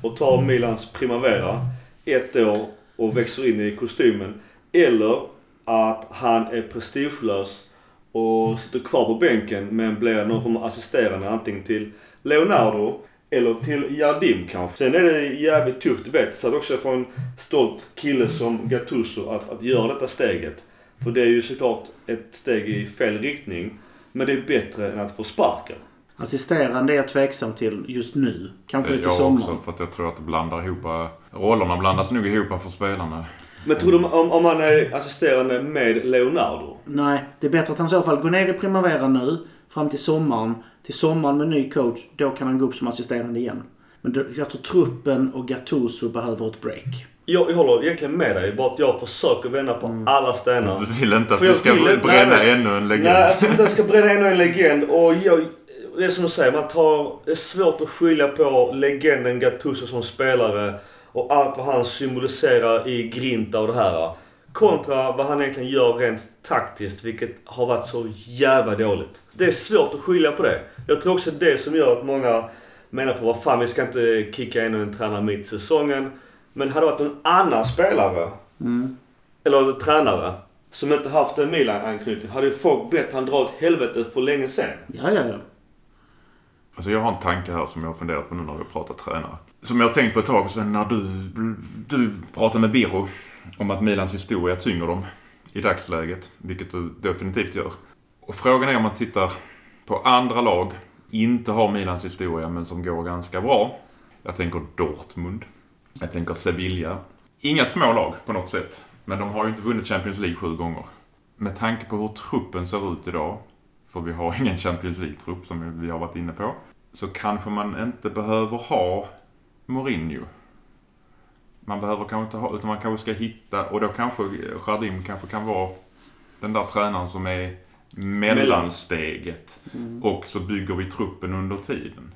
och tar Milans Primavera ett år och växer in i kostymen. Eller att han är prestigelös och sitter kvar på bänken men blir någon form av assisterande antingen till Leonardo eller till Jardim kanske. Sen är det jävligt tufft, du vet. Så att också för en stolt kille som Gattuso att, att göra detta steget. För det är ju såklart ett steg i fel riktning. Men det är bättre än att få sparken. Assisterande är jag tveksam till just nu. Kanske lite jag sommar. också för att jag tror att det blandar ihop... Rollerna blandas nog ihop för spelarna. Men tror du om, om han är assisterande med Leonardo? Nej, det är bättre att han i så fall går ner i Primavera nu. Fram till sommaren. Till sommaren med ny coach. Då kan han gå upp som assisterande igen. Men jag tror truppen och Gattuso behöver ett break. Jag, jag håller egentligen med dig. Bara att jag försöker vända på alla stenar. Du vill inte att För vi jag ska vill- bränna nej, ännu en legend? Nej, alltså jag ska bränna ännu en legend. Och jag, det är som du säger, man tar, det är svårt att skilja på legenden Gattuso som spelare och allt vad han symboliserar i grinta och det här. Kontra vad han egentligen gör rent taktiskt, vilket har varit så jävla dåligt. Det är svårt att skilja på det. Jag tror också det som gör att många menar på vad fan vi ska inte kicka ännu en tränare mitt i säsongen. Men hade det varit någon annan spelare eller tränare som inte haft en Milan-anknytning hade ju folk bett han dra åt helvete för länge sen. Ja, ja, ja. Alltså jag har en tanke här som jag har funderat på nu när vi har pratat tränare. Som jag har tänkt på ett tag sen när du, du pratade med Biro om att Milans historia tynger dem i dagsläget. Vilket du definitivt gör. Och frågan är om man tittar på andra lag, inte har Milans historia men som går ganska bra. Jag tänker Dortmund. Jag tänker Sevilla. Inga små lag på något sätt. Men de har ju inte vunnit Champions League sju gånger. Med tanke på hur truppen ser ut idag för vi har ingen Champions League-trupp som vi har varit inne på. Så kanske man inte behöver ha Mourinho. Man behöver kanske inte ha, utan man kanske ska hitta, och då kanske Jardim kanske kan vara den där tränaren som är mellansteget. Och så bygger vi truppen under tiden.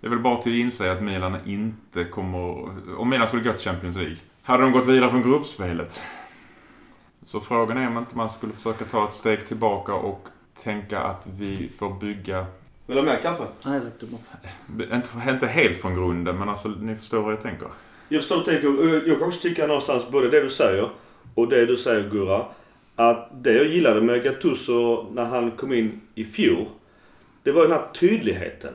Det är väl bara till att inse att Milan inte kommer... Om Milan skulle gå till Champions League. Hade de gått vidare från gruppspelet. Så frågan är om inte man skulle försöka ta ett steg tillbaka och tänka att vi får bygga, Vill du ha mer kaffe? Nej, det bra. inte, inte helt från grunden, men alltså ni förstår vad jag tänker. Jag förstår vad du tänker. Jag kan också tycka någonstans både det du säger och det du säger Gurra. Att det jag gillade med Gattuso när han kom in i fjol. Det var den här tydligheten.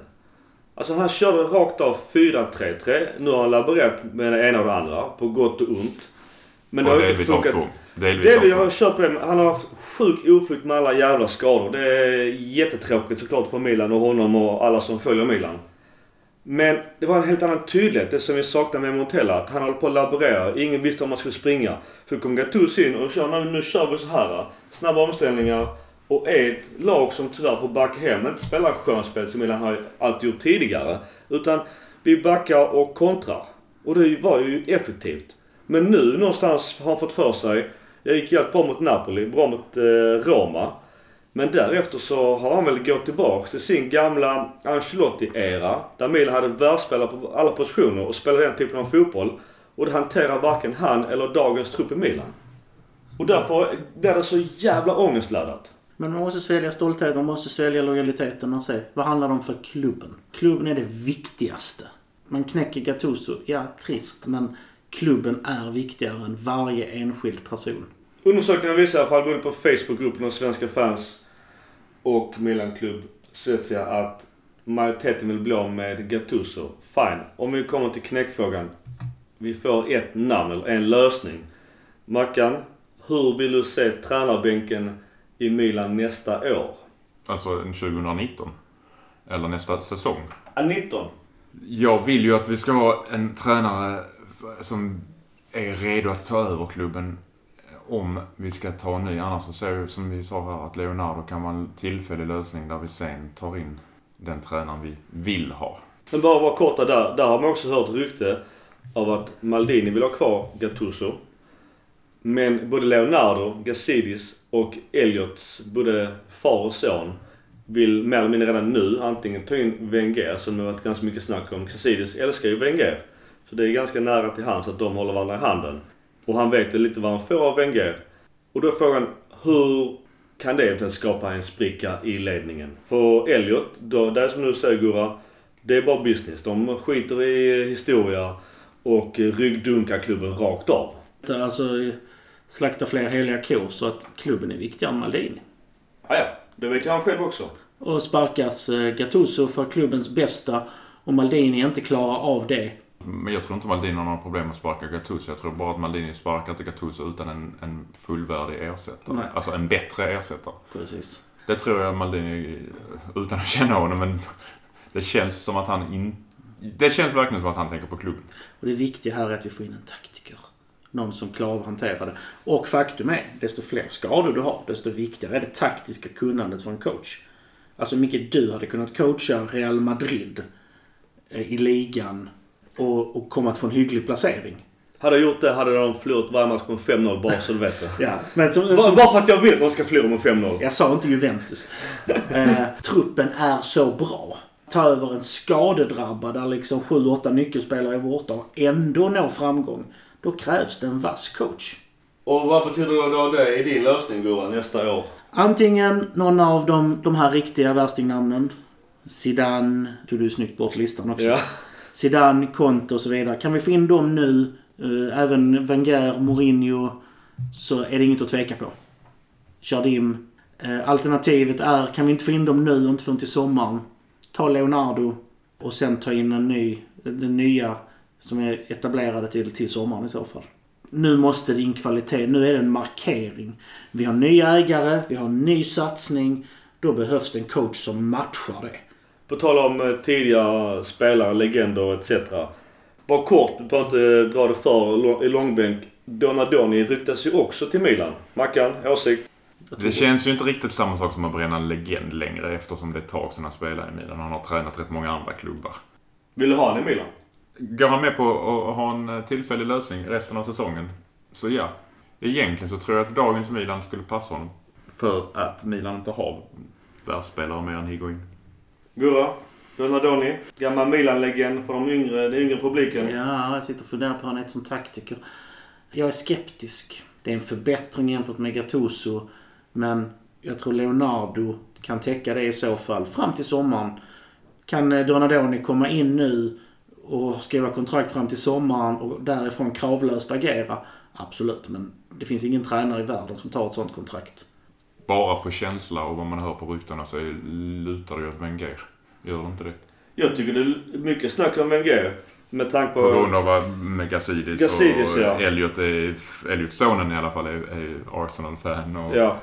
Alltså han körde rakt av 4-3-3. Nu har han laborerat med det ena och det andra. På gott och ont. Men det och har inte delvis funkat. Delvis Det två. har kört på det. Han har haft sjuk oflyt med alla jävla skador. Det är jättetråkigt såklart för Milan och honom och alla som följer Milan. Men det var en helt annan tydlighet. Det som vi saknar med Montella. Att han håller på att laborera. Ingen visste om man skulle springa. Så kom Gattuso in och kör, nu, nu kör vi så här. Snabba omställningar. Och är ett lag som tyvärr får backa hem. Inte spelar skönspel som Milan har alltid gjort tidigare. Utan vi backar och kontrar. Och det var ju effektivt. Men nu någonstans har han fått för sig. Jag gick jävligt bra mot Napoli, bra mot eh, Roma. Men därefter så har han väl gått tillbaka till sin gamla Ancelotti-era. Där Milan hade världsspelare på alla positioner och spelade den typen av fotboll. Och det hanterar varken han eller dagens trupp i Milan. Och därför blir det så jävla ångestladdat. Men man måste svälja stoltheten, man måste svälja lojaliteten och se vad handlar det om för klubben. Klubben är det viktigaste. Man knäcker Gattuso, ja trist, men klubben är viktigare än varje enskild person. Undersökningen visar i alla fall både på Facebookgruppen och Svenska fans och Milan Klubb Svezia att majoriteten vill bli av med Gattuso. Fine. Om vi kommer till knäckfrågan. Vi får ett namn eller en lösning. Mackan, hur vill du se tränarbänken i Milan nästa år? Alltså en 2019. Eller nästa säsong. Ah, 19. Jag vill ju att vi ska ha en tränare som är redo att ta över klubben om vi ska ta en ny. Annars så ser vi som vi sa här att Leonardo kan vara en tillfällig lösning där vi sen tar in den tränaren vi vill ha. Men bara vara korta där. Där har man också hört rykte av att Maldini vill ha kvar Gattuso. Men både Leonardo, Gassidis och Elliots både far och son vill mer eller mindre redan nu antingen ta in Wenger som det har varit ganska mycket snack om. Gassidis älskar ju Wenger. Så det är ganska nära till hands att de håller varandra i handen. Och han vet lite vad han får av Wenger. Och då är frågan, hur kan det eventuellt skapa en spricka i ledningen? För Elliot, då, det är som du säger Gurra, det är bara business. De skiter i historia och ryggdunkar klubben rakt av. Alltså slakta fler heliga kor så att klubben är viktigare än Maldini. Ah, ja, det vet han själv också. Och sparkas eh, Gattuso för klubbens bästa och Maldini inte klarar av det. Men jag tror inte Maldini har några problem att sparka Gattuso. Jag tror bara att Maldini sparkar inte Gattuso utan en, en fullvärdig ersättare. Nej. Alltså en bättre ersättare. Precis. Det tror jag Maldini, utan att känna honom, men det känns som att han in, Det känns verkligen som att han tänker på klubben. Och det viktiga här är att vi får in en taktiker. Någon som klarar att hantera det. Och faktum är, desto fler skador du har, desto viktigare är det taktiska kunnandet för en coach. Alltså Micke, du hade kunnat coacha Real Madrid eh, i ligan och, och komma på en hygglig placering. Hade jag gjort det hade de förlorat varje match med 5-0 bara så du vet det. Ja, men som, Bara som, bara för att jag vill att de ska förlora med 5-0. jag sa inte Juventus. Eh, truppen är så bra. Ta över en skadedrabbad där liksom 7-8 nyckelspelare är borta och ändå nå framgång. Då krävs det en vass coach. Och vad betyder då det i din lösning Gurra nästa år? Antingen någon av de, de här riktiga värstingnamnen. Zidane, tog du snyggt bort listan också. Ja. Zidane, Conte och så vidare. Kan vi få in dem nu, eh, även Wenger, Mourinho, så är det inget att tveka på. Jardim. Eh, alternativet är, kan vi inte få in dem nu och inte dem till sommaren, ta Leonardo och sen ta in en ny, den nya som är etablerade till, till sommaren i så fall. Nu måste det in kvalitet. Nu är det en markering. Vi har nya ägare, vi har en ny satsning. Då behövs det en coach som matchar det. På tal om eh, tidigare spelare, legender etc. Bara kort, du behöver inte dra det för i långbänk. Donadoni ryktas ju också till Milan. Mackan, åsikt? Det känns ju inte riktigt samma sak som att bränna en legend längre eftersom det är ett tag sedan han spelade i Milan. Han har tränat rätt många andra klubbar. Vill du ha honom i Milan? Går han med på att ha en eh, tillfällig lösning resten av säsongen? Så ja. Egentligen så tror jag att dagens Milan skulle passa honom. För att Milan inte har världsspelare mer än Higuain. Gurra? Donadoni? Gammal Milan-legend för de yngre, den yngre publiken. Ja, jag sitter och funderar på är som taktiker. Jag är skeptisk. Det är en förbättring jämfört med Gattuso. Men jag tror Leonardo kan täcka det i så fall. Fram till sommaren. Kan eh, Donadoni komma in nu och skriva kontrakt fram till sommaren och därifrån kravlöst agera? Absolut, men det finns ingen tränare i världen som tar ett sånt kontrakt. Bara på känsla och vad man hör på ryktena så är- lutar det ju åt Wenger. Gör det inte det? Jag tycker det är mycket snack om Wenger. Med tanke På på... grund av med Gazidis, Gazidis, och ja. Elliot, är, Elliot sonen i alla fall är, är Arsenal-fan. Och Ja.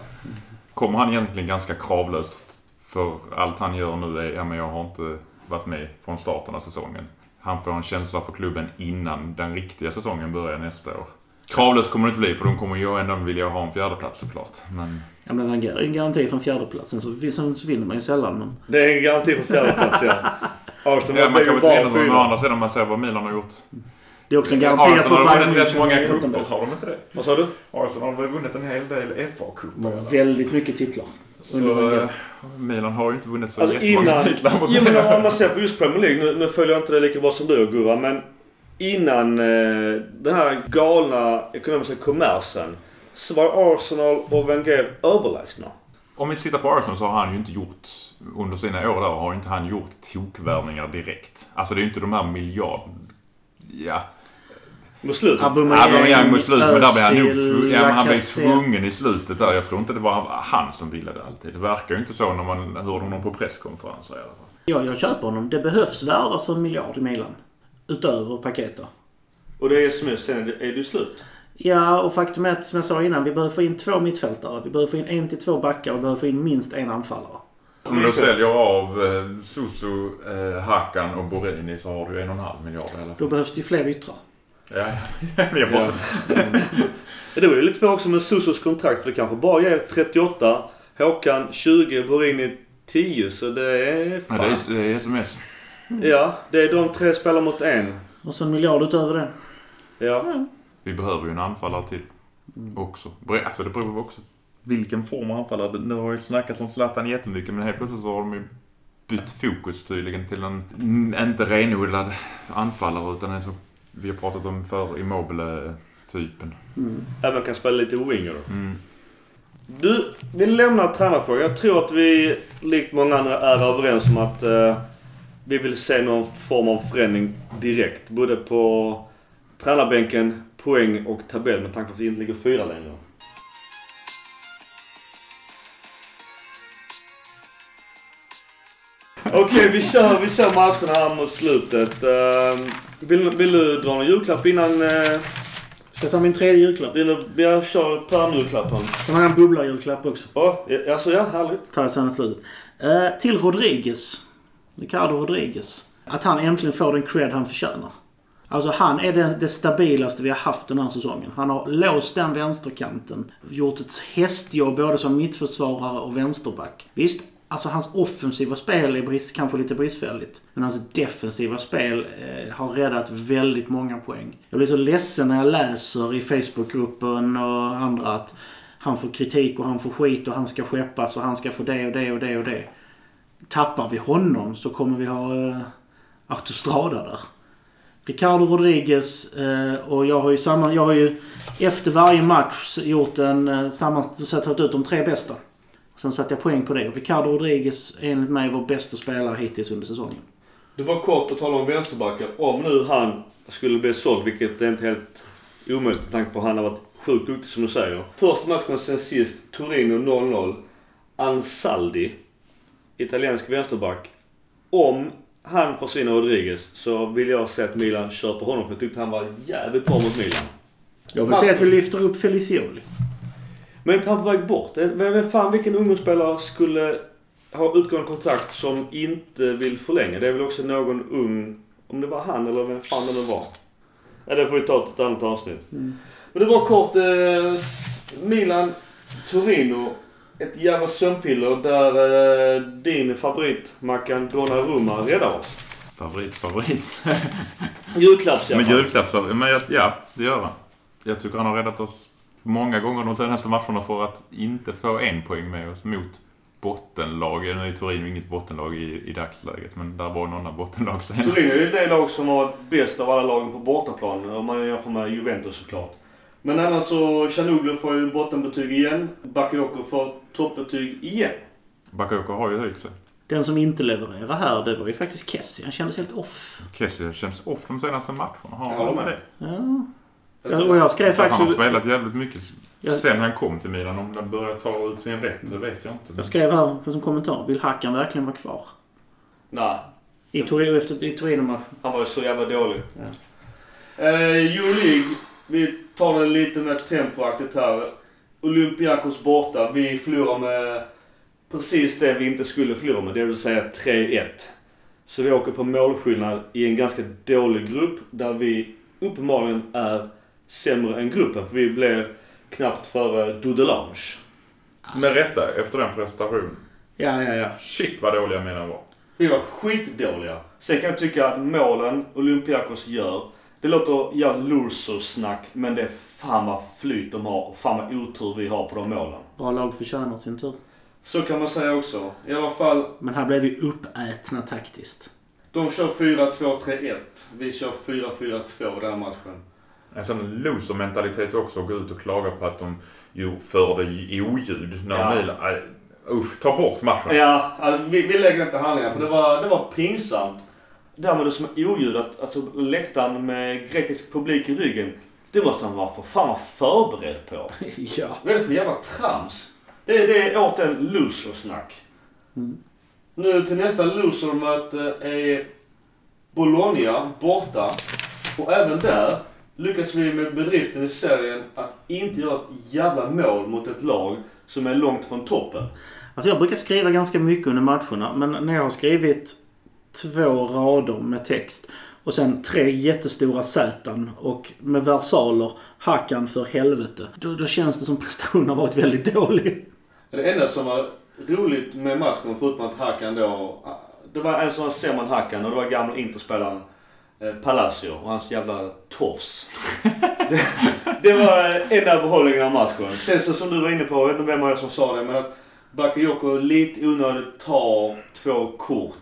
Kommer han egentligen ganska kravlöst för allt han gör nu är, ja men jag har inte varit med från starten av säsongen. Han får en känsla för klubben innan den riktiga säsongen börjar nästa år. Kravlöst kommer det inte bli för de kommer ju ändå vilja ha en fjärdeplats såklart. Men Ja, men han en garanti från fjärdeplatsen så, så, så vinner man ju sällan. Men Det är en garanti för fjärdeplats ja. Arsenal ja, man kan väl inte vinna fyra. andra sidan man ser vad Milan har gjort. det är också en garanti att få Arsenal har Bayern vunnit rätt München många cuper, har de inte det? Vad sa du? Arsenal har vunnit en hel del FA-cuper. Väldigt mycket titlar. Så eh, Milan har ju inte vunnit så Alltså jättemånga innan... titlar. Jo men om man ser på just Premier League. Nu, nu följer jag inte det lika bra som du Gurra men innan eh, den här galna ekonomiska kommersen så var Arsenal och Wenger överlägsna. om vi tittar på Arsenal så har han ju inte gjort, under sina år där, har ju inte han gjort tokvärvningar direkt. Alltså det är ju inte de här miljard... Ja, Mot slutet. Aubameyang mot slutet, men där blev han nog ja, han blev tvungen i slutet där. Jag tror inte det var han som ville det alltid. Det verkar ju inte så när man hörde honom på presskonferenser i alla fall. Ja, jag köper honom. Det behövs värvas för en miljard i Milan. Utöver paketet. Och det är som är, sen är det, slut. Ja, och faktum är att som jag sa innan, vi behöver få in två mittfältare. Vi behöver få in en till två backar och vi behöver få in minst en anfallare. Om du säljer av eh, Susu, eh, Hakan och Borini så har du en och en halv miljard i alla Då fall. behövs det ju fler yttrar. Ja, ja. Jag bara, Det var ju lite svårt också med Susos kontrakt för det kanske bara ger 38, Håkan 20, Borini 10. Så det är ja, fan. det, är, det är sms. Ja, det är de tre spelar mot en. Och så en miljard utöver det. Ja. Vi behöver ju en anfallare till också. Bre- Alltså det beror också vilken form av anfallare. Nu har ju snackats om Zlatan jättemycket men helt plötsligt så har de ju bytt fokus tydligen till en mm, inte renodlad anfallare utan en som vi har pratat om för Immobile-typen. Även kan spela lite winger då. Mm. Du, vi lämnar tränarfrågan. Jag tror att vi, likt många andra, är överens om att eh, vi vill se någon form av förändring direkt. Både på tränarbänken, poäng och tabell med tanke på att vi inte ligger fyra längre. Okej, vi, kör, vi kör matcherna här mot slutet. Eh, vill, vill du dra någon julklapp innan... Eh, Ska jag ta min tredje julklapp? vill du, jag kör pärmjulklappen. Sen har jag en bubblarjulklapp också. Åh, alltså ja, härligt. tar jag sen i slutet. Eh, till Rodriguez. Ricardo Rodriguez. Att han äntligen får den cred han förtjänar. Alltså han är det, det stabilaste vi har haft den här säsongen. Han har låst den vänsterkanten. Gjort ett hästjobb både som mittförsvarare och vänsterback. Visst, alltså hans offensiva spel är brist, kanske lite bristfälligt. Men hans defensiva spel eh, har räddat väldigt många poäng. Jag blir så ledsen när jag läser i Facebookgruppen och andra att han får kritik och han får skit och han ska skeppas och han ska få det och det och det och det. Tappar vi honom så kommer vi ha eh, autostrada där. Ricardo Rodriguez eh, och jag har ju samma, jag har ju efter varje match gjort en eh, sammanställning, så jag tagit ut de tre bästa. Sen satte jag poäng på det. Ricardo Rodriguez är enligt mig vår bästa spelare hittills under säsongen. Det var kort på tal om vänsterbackar. Om nu han skulle bli såld, vilket är inte helt omöjligt med tanke på att han har varit sjukt duktig som du säger. Första matchen sen sist, Torino 0-0. Ansaldi, italiensk vänsterback. Om han försvinner Rodriguez så vill jag se att Milan på honom för jag tyckte han var jävligt bra mot Milan. Jag vill säga att vi lyfter upp Felicioli. Men är han på väg bort? Eh, Vem, vem fan, vilken ungdomsspelare skulle ha utgående kontrakt som inte vill förlänga? Det är väl också någon ung, om det var han eller vem fan det nu var. Ja, det får vi ta till ett annat avsnitt. Men det var kort, eh, Milan, Torino. Ett jävla sömnpiller där eh, din favorit Mackan Donnarumma räddar oss. Favorit, favorit. Julklapps Men fall. julklappsar, men ja, det gör han. Jag tycker han har räddat oss många gånger de senaste matcherna för att inte få en poäng med oss mot bottenlag. Nu är Torino inget bottenlag i, i dagsläget, men där var några bottenlag senare. Torino är ju det lag som har varit bäst av alla lagen på bortaplan om man jämför med Juventus såklart. Men annars så, Chanuglu får ju bottenbetyg igen. Bakayoko får toppbetyg igen. Bakayoko har ju höjt sig. Den som inte levererar här, det var ju faktiskt Kessie. Han kändes helt off. Kessie känns off de senaste matcherna. Har han med. det? Ja. Ja och jag skrev För han har faktiskt... spelat jävligt mycket Jag- sen han kom till Milan. Om han börjar ta ut sin rätt, det vet jag inte. Jag skrev här som kommentar. Vill Hackan verkligen vara kvar? Nej, I Torino efter i Torino-matchen. han var ju så jävla dålig. Eh, Euroleague, vi tar det lite mer tempoaktigt här. Olympiakos borta. Vi förlorar med precis det vi inte skulle förlora med, det vill säga 3-1. Så vi åker på målskillnad i en ganska dålig grupp där vi uppenbarligen är sämre än gruppen. För vi blev knappt före Dudelange. Med rätta, efter den prestationen. Ja, ja, ja. Shit vad dåliga mina var. Vi var skitdåliga. Sen kan jag tycka att målen Olympiakos gör, det låter jävla loser-snack, men det är fan vad flyt de har och fan vad otur vi har på de målen. Bra lag förtjänar sin tur. Så kan man säga också. I alla fall, Men här blev vi uppätna taktiskt. de kör 4-2-3-1. Vi kör 4-4-2 den här matchen. En sån loser-mentalitet också att gå ut och klaga på att de ju förde i oljud när Ja. Milan... Usch, ta bort matchen. Ja, alltså, vi, vi lägger inte handlingar för det var, det var pinsamt. Det här med det som är oljudat, alltså läktaren med grekisk publik i ryggen. Det måste han vara för fan vara förberedd på. ja. Vad är det för jävla trams? Det är, det är återigen losersnack. Mm. Nu till nästa losermöte är Bologna borta. Och även där lyckas vi med bedriften i serien att inte göra ett jävla mål mot ett lag som är långt från toppen. Alltså jag brukar skriva ganska mycket under matcherna. Men när jag har skrivit två rader med text och sen tre jättestora Z och med versaler Hackan för helvete. Då, då känns det som prestationen har varit väldigt dålig. Det enda som var roligt med matchen, förutom att Hakan då... Det var en som var sämre än Hakan och det var gamla Interspelaren Palacio och hans jävla tofs. det, det var enda behållningen av matchen. Sen så som du var inne på, jag vet inte vem av er som sa det, men att Bakayoko lite onödigt tar två kort.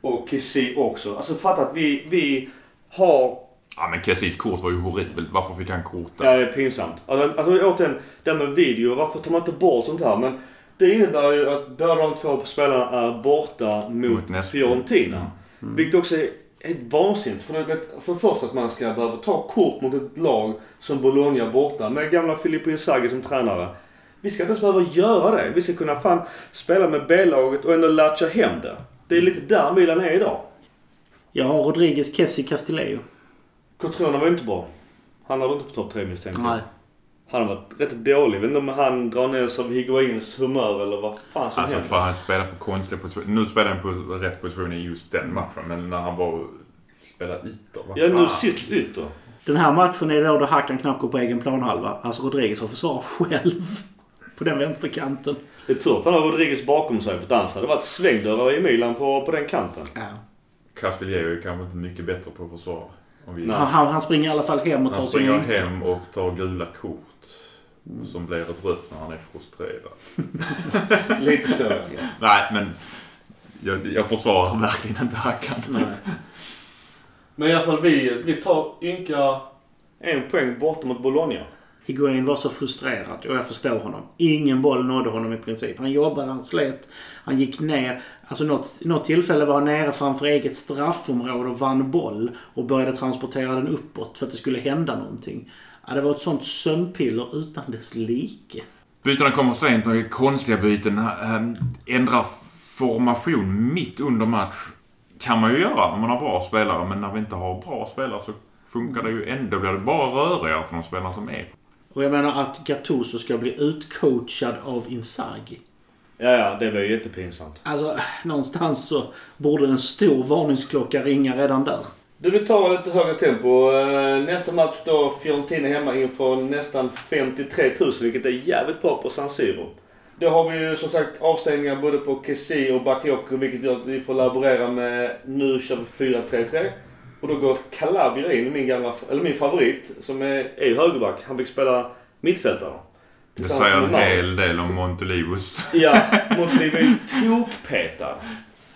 Och Kessie också. Alltså fatta att vi, vi har Ja, men Kessis kort var ju horribelt. Varför fick han kort Ja, där? det är pinsamt. Alltså, alltså återigen, det här med video. Varför tar man inte bort sånt här? Men det innebär ju att båda de två spelarna är borta mot, Mot. Fiorentina. Vilket också är helt vansinnigt. För, det, för det första att man ska behöva ta kort mot ett lag som Bologna borta med gamla Filippo Inzaghi som tränare. Vi ska inte ens behöva göra det. Vi ska kunna fan spela med B-laget och ändå latcha hem det. Det är lite där Milan är idag. Jag har Rodriguez, Kessie, Castillejo. Cotrona var inte bra. Han hade inte på topp 3 misstänker jag. Nej. Han har varit rätt dålig. Jag vet inte om han drar ner sig av Higuains humör eller vad fan som Alltså händer. för han spelar på konstiga positioner. Nu spelar han på rätt position i just den matchen. Men när han var spelade ytor. vad Ja, nu fan. sist ytter. Den här matchen är då då Hackan knappt går på egen planhalva. Alltså Rodriguez har försvarat själv. På den vänsterkanten. Det är tur att han har Rodriguez bakom sig. För annars hade det varit svängdörrar i Milan på, på den kanten. Ja. Castillejo är kanske inte mycket bättre på försvar. Om vi... Han, han, han springer i alla fall hem och tar Han springer hem och tar gula kort. Som blir ett rött när han är frustrerad. Lite så. Nej, men jag, jag försvarar verkligen inte Hackan. Nej. Men i alla fall vi, vi tar ynka en poäng borta mot Bologna. Higuain var så frustrerad och jag förstår honom. Ingen boll nådde honom i princip. Han jobbade, han slet, han gick ner. Alltså något, något tillfälle var han nere framför eget straffområde och vann boll och började transportera den uppåt för att det skulle hända någonting. Ja, det var ett sånt sömnpiller utan dess like. Bytena kommer sent och konstiga byten. Ehm, Ändrar formation mitt under match kan man ju göra om man har bra spelare. Men när vi inte har bra spelare så funkar det ju ändå. Då blir det bara rörigare för de spelare som är. Och jag menar att Gattuso ska bli utcoachad av Inzaghi. Ja, ja, det var ju jättepinsamt. Alltså, någonstans så borde en stor varningsklocka ringa redan där. Du, vi tar lite högre tempo. Eh, Nästa match då, Fiorentina hemma inför nästan 53 000, vilket är jävligt bra på San Siro. Då har vi ju som sagt avstängningar både på Kessie och Bakayoko, vilket gör att vi får laborera med nu kör vi 4-3-3. Och då går Calabria in, min, gamla, eller min favorit, som är, är högerback. Han fick spela mittfältare. Det säger en hel del om Montelivos. Ja, Monteliv är tokpetad.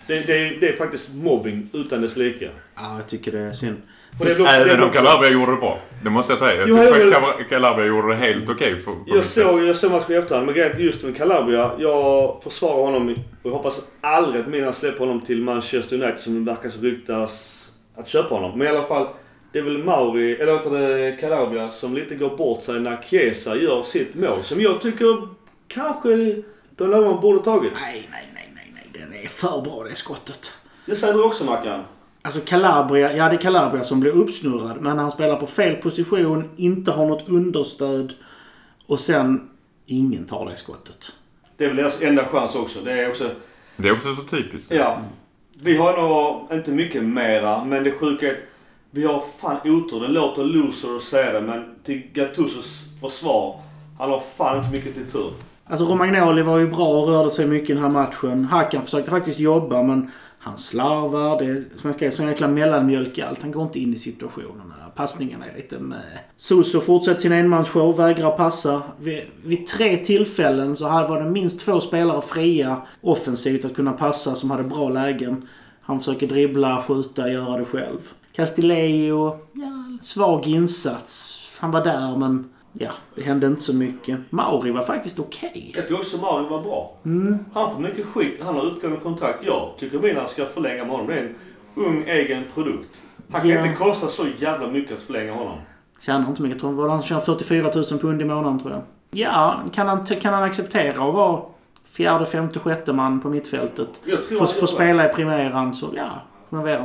Det, det, det är faktiskt mobbing utan dess like. Ja, jag tycker det är synd. Och det är också- det är Även om Calabria gjorde det bra. Det måste jag säga. Jag Jo, tycker jag- faktiskt Cal- Calabria gjorde det helt okej. för på Jag såg, jag såg matchen i efterhand, men grejen är just med Calabria. Jag försvarar honom och jag hoppas aldrig att Milan släpper honom till Manchester United som verkar så ryktas att köpa honom. Men i alla fall, det är väl Mauri, eller heter det Calabria, som lite går bort sig när Chiesa gör sitt mål. Som jag tycker kanske Donnarumma borde tagit. Nej, nej, nej, nej, nej. Den är för bra det skottet. Det säger du också Mackan. Alltså Calabria, ja det är Calabria som blir uppsnurrad. Men han spelar på fel position, inte har något understöd. Och sen, ingen tar det skottet. Det är väl deras enda chans också. Det är också Det är också så typiskt. Ja. Vi har nog inte mycket mera, men det sjuka är att vi har fan otur. Det låter loser att säga det, men till Gattusos försvar, han har fan inte mycket till tur. Alltså Romagnoli var ju bra och rörde sig mycket i den här matchen. Hakan försökte faktiskt jobba men han slarvar. Det är som jag skrev, sån jäkla mellanmjölk i allt. Han går inte in i situationerna. Passningarna är lite med. Soso fortsätter sin enmansshow, vägrar passa. Vid, vid tre tillfällen så här var det minst två spelare fria offensivt att kunna passa som hade bra lägen. Han försöker dribbla, skjuta, göra det själv. Castillejo, ja, svag insats. Han var där men Ja, det hände inte så mycket. Mauri var faktiskt okej. Jag tycker också Mario var bra. Han får mycket skit. Han har utgående kontrakt. Jag tycker Milan ska förlänga med honom. Det är en ung egen produkt. Han kan Ja. inte kosta så jävla mycket att förlänga honom. Tjänar inte mycket. Vad Han tjänar 44 000 pund i månaden tror jag. Ja, kan han, kan han acceptera att vara fjärde, femte, sjätte man på mittfältet? Jag tror Få han få gör det. spela i primäran så ja,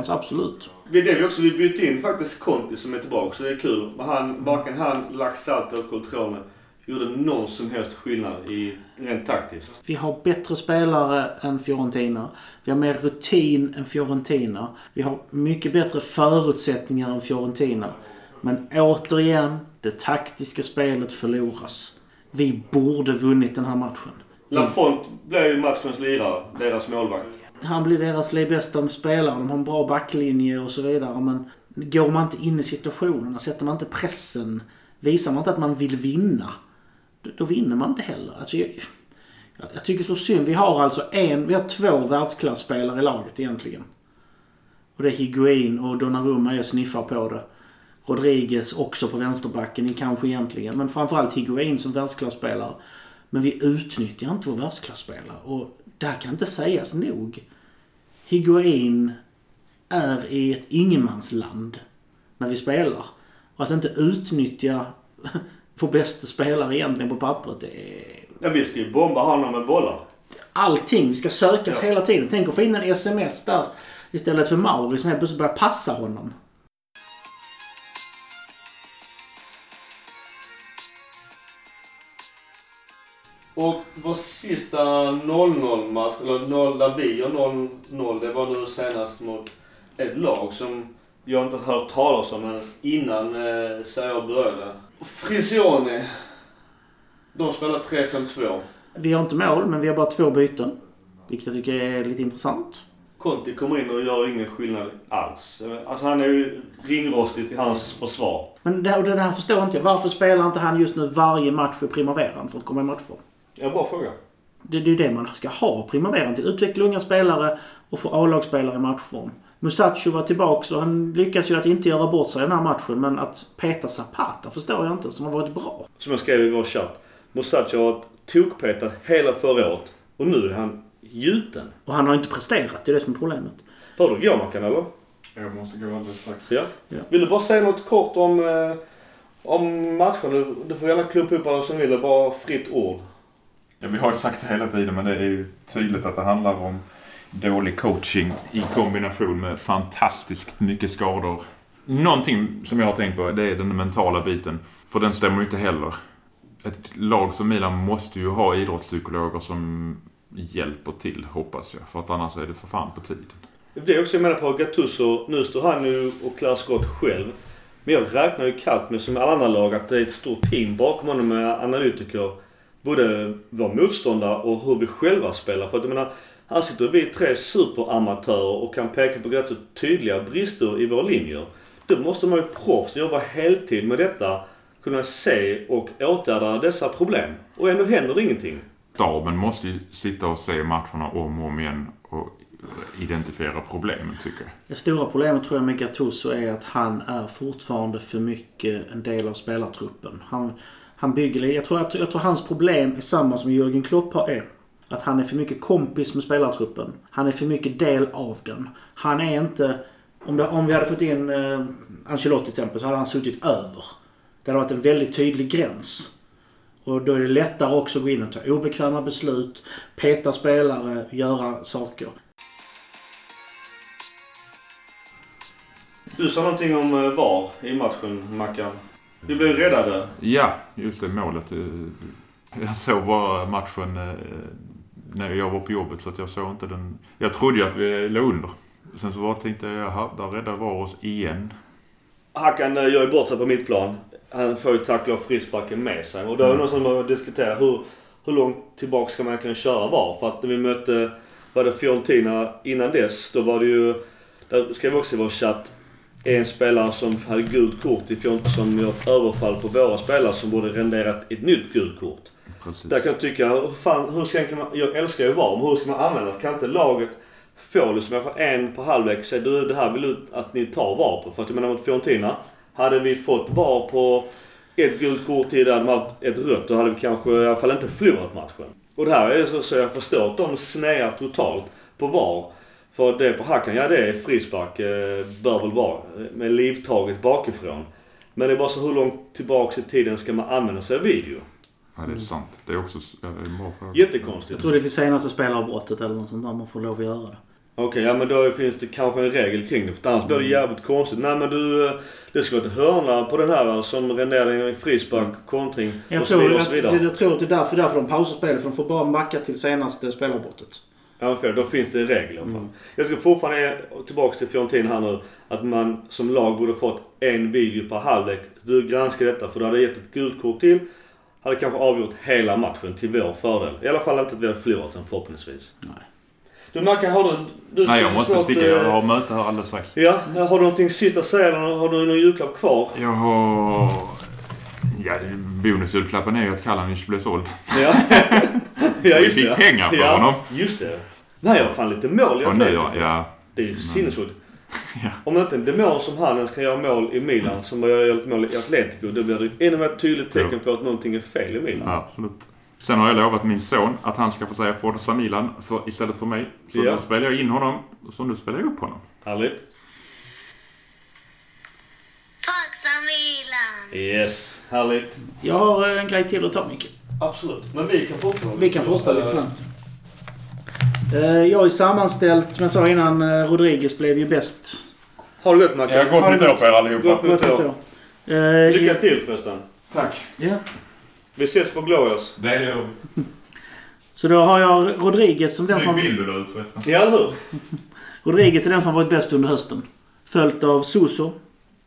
så absolut. Det är det vi också, vi bytte in faktiskt Conti som är tillbaka så det är kul. Han, varken han, Laxalt eller Coltrone gjorde någon som helst skillnad i rent taktiskt. Vi har bättre spelare än Fiorentina. Vi har mer rutin än Fiorentina. Vi har mycket bättre förutsättningar än Fiorentina. Men återigen, det taktiska spelet förloras. Vi borde vunnit den här matchen. Lafont blev ju matchens lirare, deras målvakt. Han blir deras bästa spelare. De har en bra backlinje och så vidare. Men går man inte in i situationerna, alltså sätter man inte pressen, visar man inte att man vill vinna, då, då vinner man inte heller. Alltså, jag, jag, tycker så synd. Vi har alltså en, vi har två världsklasspelare i laget egentligen. Och det är Higuain och Donnarumma jag sniffar på det. Rodriguez också på vänsterbacken kanske egentligen. Men framförallt Higuain som världsklasspelare. Men vi utnyttjar inte vår världsklasspelare. Och det här kan inte sägas nog. Higuain är i ett ingenmansland när vi spelar. Och att inte utnyttja vår bästa spelare egentligen på pappret. Det är Ja, vi ska ju bomba honom med bollar. allting ska sökas Ja. hela tiden. Tänk att få in en sms där istället för Mauri som helt plötsligt börjar passa honom. Och vår sista 0-0 match, eller 0 där vi gör 0-0, det var nu senast mot ett lag som jag inte hört talas om men innan eh, Serie började. Frisione. De spelar 3-5-2. Vi har inte mål, men vi har bara två byten. Vilket jag tycker är lite intressant. Conti kommer in och gör ingen skillnad alls. Alltså han är ju ringrostig till hans försvar. Men det, och det här förstår inte jag. Varför spelar inte han just nu varje match i primaveran för att komma i matchform? Ja, bra fråga. Det, det är ju det man ska ha primaveran till. Utveckla unga spelare och få A-lagsspelare i matchform. Musacho var tillbaka och han lyckas ju att inte göra bort sig i den här matchen. Men att peta Zapata förstår jag inte, som har varit bra. Som jag skrev i vår chatt. Musacho har varit tokpetad hela förra året. Och nu är han gjuten. Och han har inte presterat, det är det som är problemet. Du, går Mackan eller? Jag måste gå alldeles strax. Ja. Ja. Vill du bara säga något kort om, eh, om matchen? Du, du får gärna klippa upp vad som vill. Bara fritt ord. Ja, vi har ju sagt det hela tiden men det är ju tydligt att det handlar om dålig coaching i kombination med fantastiskt mycket skador. Någonting som jag har tänkt på det är den mentala biten. För den stämmer ju inte heller. Ett lag som Milan måste ju ha idrottspsykologer som hjälper till hoppas jag. För att annars är det för fan på tiden. Det är också jag menar på Gattuso. Nu står han ju och klär skott själv. Men jag räknar ju kallt med, som i alla andra lag, att det är ett stort team bakom honom med analytiker. Både vår motståndare och hur vi själva spelar. För att jag menar, här sitter vi tre superamatörer och kan peka på rätt så tydliga brister i våra linjer. Då måste man ju proffs jobba heltid med detta. Kunna se och åtgärda dessa problem. Och ändå händer det ingenting. Staben måste ju sitta och se matcherna om och om igen och identifiera problemen tycker jag. Det stora problemet tror jag med Gattuso är att han är fortfarande för mycket en del av spelartruppen. Han, han bygger... Jag tror, jag, jag tror hans problem är samma som Jürgen Klopp har är. Att han är för mycket kompis med spelartruppen. Han är för mycket del av den. Han är inte... Om, det, om vi hade fått in eh, Ancelotti till exempel så hade han suttit över. Det hade varit en väldigt tydlig gräns. Och då är det lättare också att gå in och ta obekväma beslut, peta spelare, göra saker. Du sa någonting om eh, VAR i matchen, Mackan. Vi blev räddade. Ja, just det målet. Jag såg bara matchen eh, när jag var på jobbet så att jag såg inte den. Jag trodde ju att vi låg under. Sen så var, tänkte jag, jaha, där räddade VAR oss igen. Hackan eh, gör ju bort sig på mitt plan. Han får ju tackla frisparken med sig. Och då är det någon som har diskuterat hur, hur långt tillbaka ska man egentligen köra VAR? För att när vi mötte, var det Fiorentina innan dess, då var det ju, där skrev vi också i vår chatt, en spelare som hade gult kort i Fiorentina som ett överfall på våra spelare som borde renderat ett nytt gult kort. Precis. Där kan jag tycka, hur fan, hur ska man, jag älskar ju VAR, men hur ska man använda det? Kan inte laget få liksom alla fall en på halvlek säga du det här vill du att ni tar VAR på? För att jag menar mot Fiorentina, hade vi fått VAR på ett gult kort till, hade man haft ett rött, då hade vi kanske i alla fall inte förlorat matchen. Och det här är så, så jag förstår att de snear totalt på VAR. För det på Hakan, ja det är frispark, eh, bör väl vara. Med livtaget bakifrån. Men det är bara så hur långt tillbaks i tiden ska man använda sig av video? Ja, det är sant. Det är också ja, det är en bra fråga. Jättekonstigt. Jag tror det är för senaste spelaravbrottet eller något sånt där man får lov att göra det. Okej, ja men då finns det kanske en regel kring det. För annars blir det jävligt konstigt. Nej men du, eh, det ska vara ett hörna på den här som renderar i frispark, kontring Jag och så tror, vidare och så vidare. jag tror att det är därför, därför de pausar spelet. För de får bara backa till senaste spelavbrottet. Ja, för då finns det en regel i alla fall. Mm. Jag tycker fortfarande, tillbaka till Fiorentina här nu, att man som lag borde fått en video per halvlek. Du granskar detta för du hade gett ett gult kort till. Hade kanske avgjort hela matchen till vår fördel. I alla fall inte att vi hade förlorat den förhoppningsvis. Nej. Du Mackan, har du... du Nej, jag måste snart, sticka. eh, Jag har möte här alldeles strax. Ja, har du någonting sista att säga eller har du någon julklapp kvar? Jag har... Ja, bonusjulklappen är ju att Kalanic blev såld. Ja, ja Vi fick pengar för ja, honom. Just det. Nej, jag har fan lite mål i Atletico. ja. ja. Det är ju sinnessjukt. Ja. Om inte en demon som han ska göra mål i Milan som har gjort mål i Atletico, då blir det ännu mer tydligt tecken på att någonting är fel i Milan. Ja, absolut. Sen har jag lovat min son att han ska få säga Forza Milan för, istället för mig. Så Ja. då spelar jag in honom. Så nu spelar jag upp honom. Härligt. Forza Milan! Yes, härligt. Jag har en grej till att ta Micke. Absolut. Men vi kan fortsätta. Vi kan fortsätta lite snabbt. Eh, Jag har ju sammanställt, jag sa innan, eh, Rodriguez blev ju bäst. Har du gott Mackan? Ja, gott Har det nytt år gått? på er allihopa. Gott nytt Gott år. Eh, Lycka till förresten. Tack. Ja. Vi ses på Glorious. Det gör vi. Så då har jag Rodriguez som den som... Snygg bild du la ut förresten. Ja, eller hur? Rodriguez är den som har varit bäst under hösten. Följt av Suso.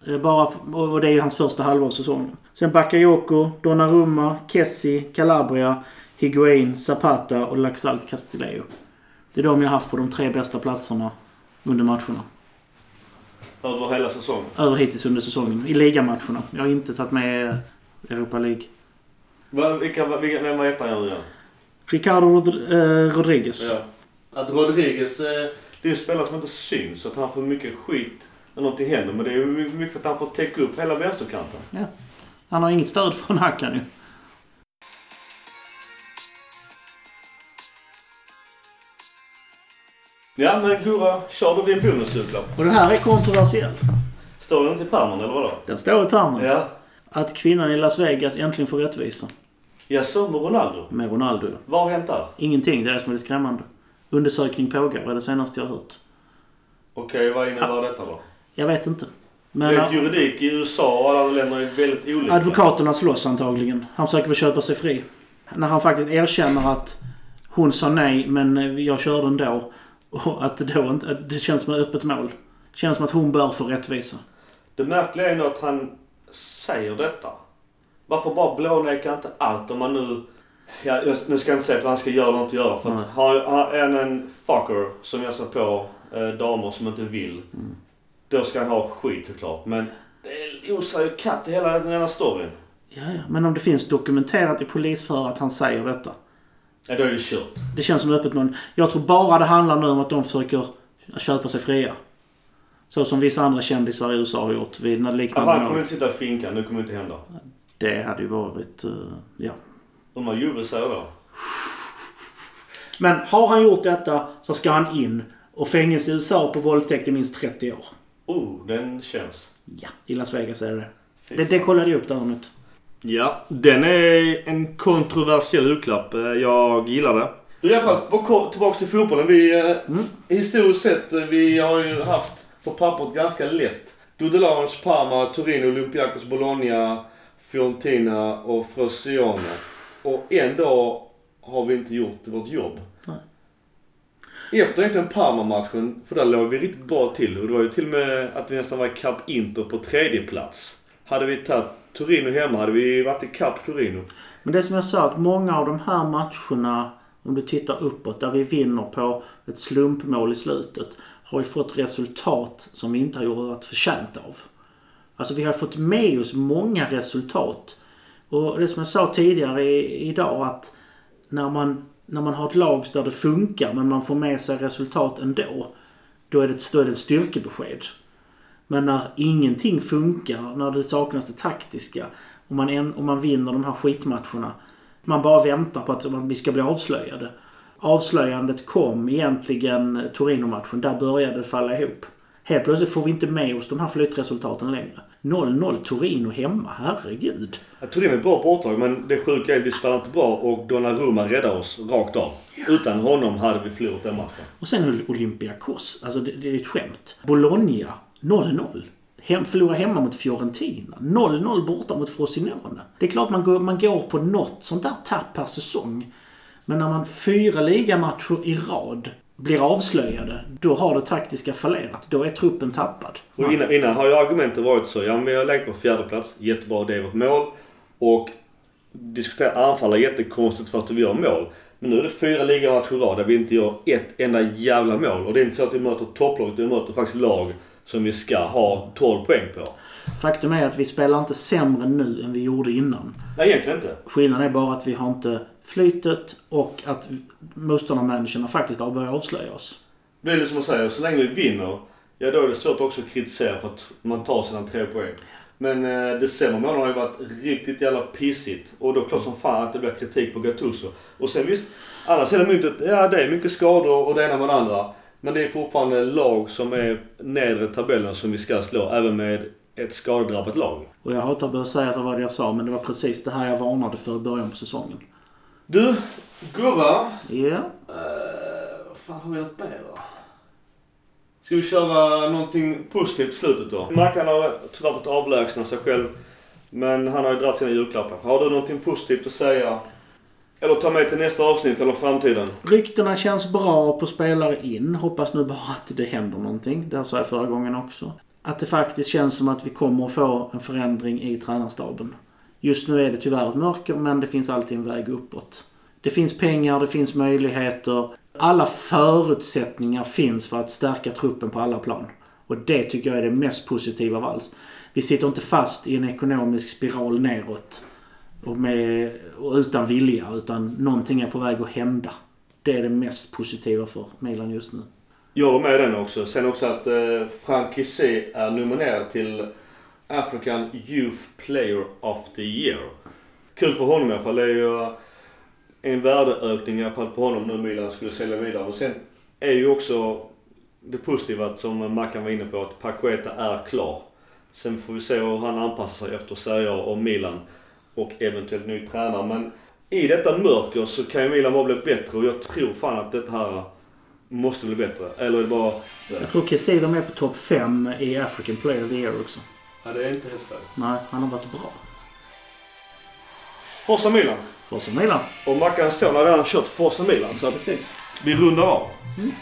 Eh, Bara, och det är ju hans första halva av säsongen. Sen Bakayoko, Donnarumma, Kessi, Calabria, Higuain, Zapata och Laxalt Castillejo. Det är de jag har haft på de tre bästa platserna under matcherna. Över hela säsongen. Över hittills under säsongen. I ligamatcherna. Jag har inte tagit med Europa League. Vilka, vilka, vem var ettan igen? Ricardo Rod- eh, Rodriguez. Ja. Att Rodriguez, eh, det är en spelare som inte syns. Att han får mycket skit när någonting händer. Men det är ju mycket för att han får täcka upp hela vänsterkanten. Han har inget stöd från Hakan ju. Ja, men Gurra, kör du din bonusjulklapp? Och den här är kontroversiell. Står den inte i pärmen eller vadå? Den står i pärmen. Ja. Att kvinnan i Las Vegas äntligen får rättvisa. Ja, så med Ronaldo. Med Ronaldo. Vad har hänt där? Ingenting. Det är det som är det skrämmande. Undersökning pågår, är det senaste jag har hört. Okej, vad innebär detta då? Jag vet inte. Men vet, juridik i USA och alla andra länder är väldigt olika. advokaterna slåss antagligen. Han försöker väl köpa sig fri. När han faktiskt erkänner att hon sa nej, men jag körde ändå. Och att det då inte... Det känns som ett öppet mål. Det känns som att hon bör få rättvisa. Det märkliga är nog att han säger detta. Varför bara blåneka inte allt om man nu... Ja, jag- nu ska jag inte säga att han ska göra något att göra. För att Nej. har, har en en fucker som jag ser på eh, damer som inte vill. Då ska han ha skit såklart. Men det osar ju katt i hela den här storyn. Ja, ja. Men om det finns dokumenterat i polisförhör att han säger detta. Ja, då är det kört. Det känns som öppet mål. Jag tror bara det handlar nu om att de försöker köpa sig fria. Så som vissa andra kändisar i USA har gjort vid när Ja, liknande han kommer inte sitta i finkan. Det kommer inte hända. Det hade ju varit... eh, ja. Undrar vad Juve säger då? Men har han gjort detta så ska han in. Och fängelse i USA på våldtäkt i minst 30 år. Oh, den känns. Ja, i Las Vegas är det det. Det kollade jag upp däremot. Ja, den är en kontroversiell julklapp. Eh, Jag gillar det. I alla fall, tillbaka till fotbollen. Vi, eh, historiskt sett, eh, vi har ju haft på pappret ganska lätt. Dudelange, Parma, Torino, Olympiakos, Bologna, Fiorentina och Frosione. Och ändå har vi inte gjort vårt jobb. Efter egentligen Parma-matchen, för där låg vi riktigt bra till. Och det var ju till och med att vi nästan var ikapp Inter på tredje plats. Hade vi tagit Torino hemma hade vi varit ikapp Torino. Men det som jag sa, att många av de här matcherna, om du tittar uppåt, där vi vinner på ett slumpmål i slutet, har ju fått resultat som vi inte har varit förtjänta av. Alltså vi har fått med oss många resultat. Och det som jag sa tidigare i, idag, att när man, när man har ett lag där det funkar, men man får med sig resultat ändå, då är det ett, då är det ett styrkebesked. Men när ingenting funkar, när det saknas det taktiska och man, en, och man vinner de här skitmatcherna. Man bara väntar på att vi ska bli avslöjade. Avslöjandet kom egentligen Torino-matchen. Där började det falla ihop. Helt plötsligt får vi inte med oss de här flyttresultaten längre. 0-0 Torino hemma, herregud. Jag tror det är ett bra bortdrag men det sjuka är att vi spelar inte bra och Donnarumma räddar oss rakt av. Utan honom hade vi förlorat den matchen. Och sen Olympiakos. Alltså det, det är ett skämt. Bologna 0-0. Hem, förlora hemma mot Fiorentina. 0-0 borta mot Frosinone. Det är klart man går, man går på något sånt där tapp per säsong. Men när man fyra ligamatcher i rad blir avslöjade, då har det taktiska fallerat. Då är truppen tappad. Och innan, innan har ju argumentet varit så. Ja men vi har legat på fjärde plats. Jättebra, det är vårt mål. Och diskutera anfall är jättekonstigt för att vi gör mål. Men nu är det fyra ligamatcher i rad där vi inte gör ett enda jävla mål. Och det är inte så att vi möter topplaget. Vi möter faktiskt lag som vi ska ha 12 poäng på. Faktum är att vi spelar inte sämre nu än vi gjorde innan. Nej, egentligen inte. Skillnaden är bara att vi har inte flytet och att motståndarmänniskorna faktiskt har börjat avslöja oss. Det är det som man säger, så länge vi vinner, ja då är det svårt också att kritisera för att man tar sina tre poäng. Men eh, december månad har ju varit riktigt jävla pissigt. Och då klart som fan att det blir kritik på Gattuso. Och sen visst, andra sidan myntet, ja det är mycket skador och det ena med det andra. Men det är fortfarande lag som är nedre tabellen som vi ska slå, även med ett skadedrabbat lag. Och jag hatar att börja säga att det var det jag sa, men det var precis det här jag varnade för i början på säsongen. Du, Gurra. Ja? Uh, vad fan har vi något mer då? Ska vi köra någonting positivt i slutet då? Mackan har tyvärr fått avlägsna sig själv. Men han har ju dragit sina julklappar. Har du någonting positivt att säga? Eller ta med till nästa avsnitt eller framtiden? Ryktena känns bra på spelare in. Hoppas nu bara att det händer någonting. Det sa jag förra gången också. Att det faktiskt känns som att vi kommer att få en förändring i tränarstaben. Just nu är det tyvärr ett mörker men det finns alltid en väg uppåt. Det finns pengar, det finns möjligheter. Alla förutsättningar finns för att stärka truppen på alla plan. Och det tycker jag är det mest positiva av allt. Vi sitter inte fast i en ekonomisk spiral neråt. Och, med, och utan vilja, utan någonting är på väg att hända. Det är det mest positiva för Milan just nu. Jag var med den också. Sen också att eh, Frank Kissé är nominerad till African Youth Player of the Year. Kul för honom i alla fall. Det är ju en värdeökning i alla fall på honom nu Milan skulle sälja vidare. Och sen är ju också det positiva som Mackan var inne på att Paqueta är klar. Sen får vi se hur han anpassar sig efter Serie A och Milan och eventuellt ny tränare. Men i detta mörker så kan ju Milan bara bli bättre och jag tror fan att det här måste bli bättre. Eller är det bara... Jag tror Kessie är med på topp 5 i African Player of the Year också. Ja, det är inte helt fel. Nej, han har varit bra. Forza Milan. Forza Milan. Och Mackan står har redan kört Forza Milan så Precis. vi rundar av. Mm.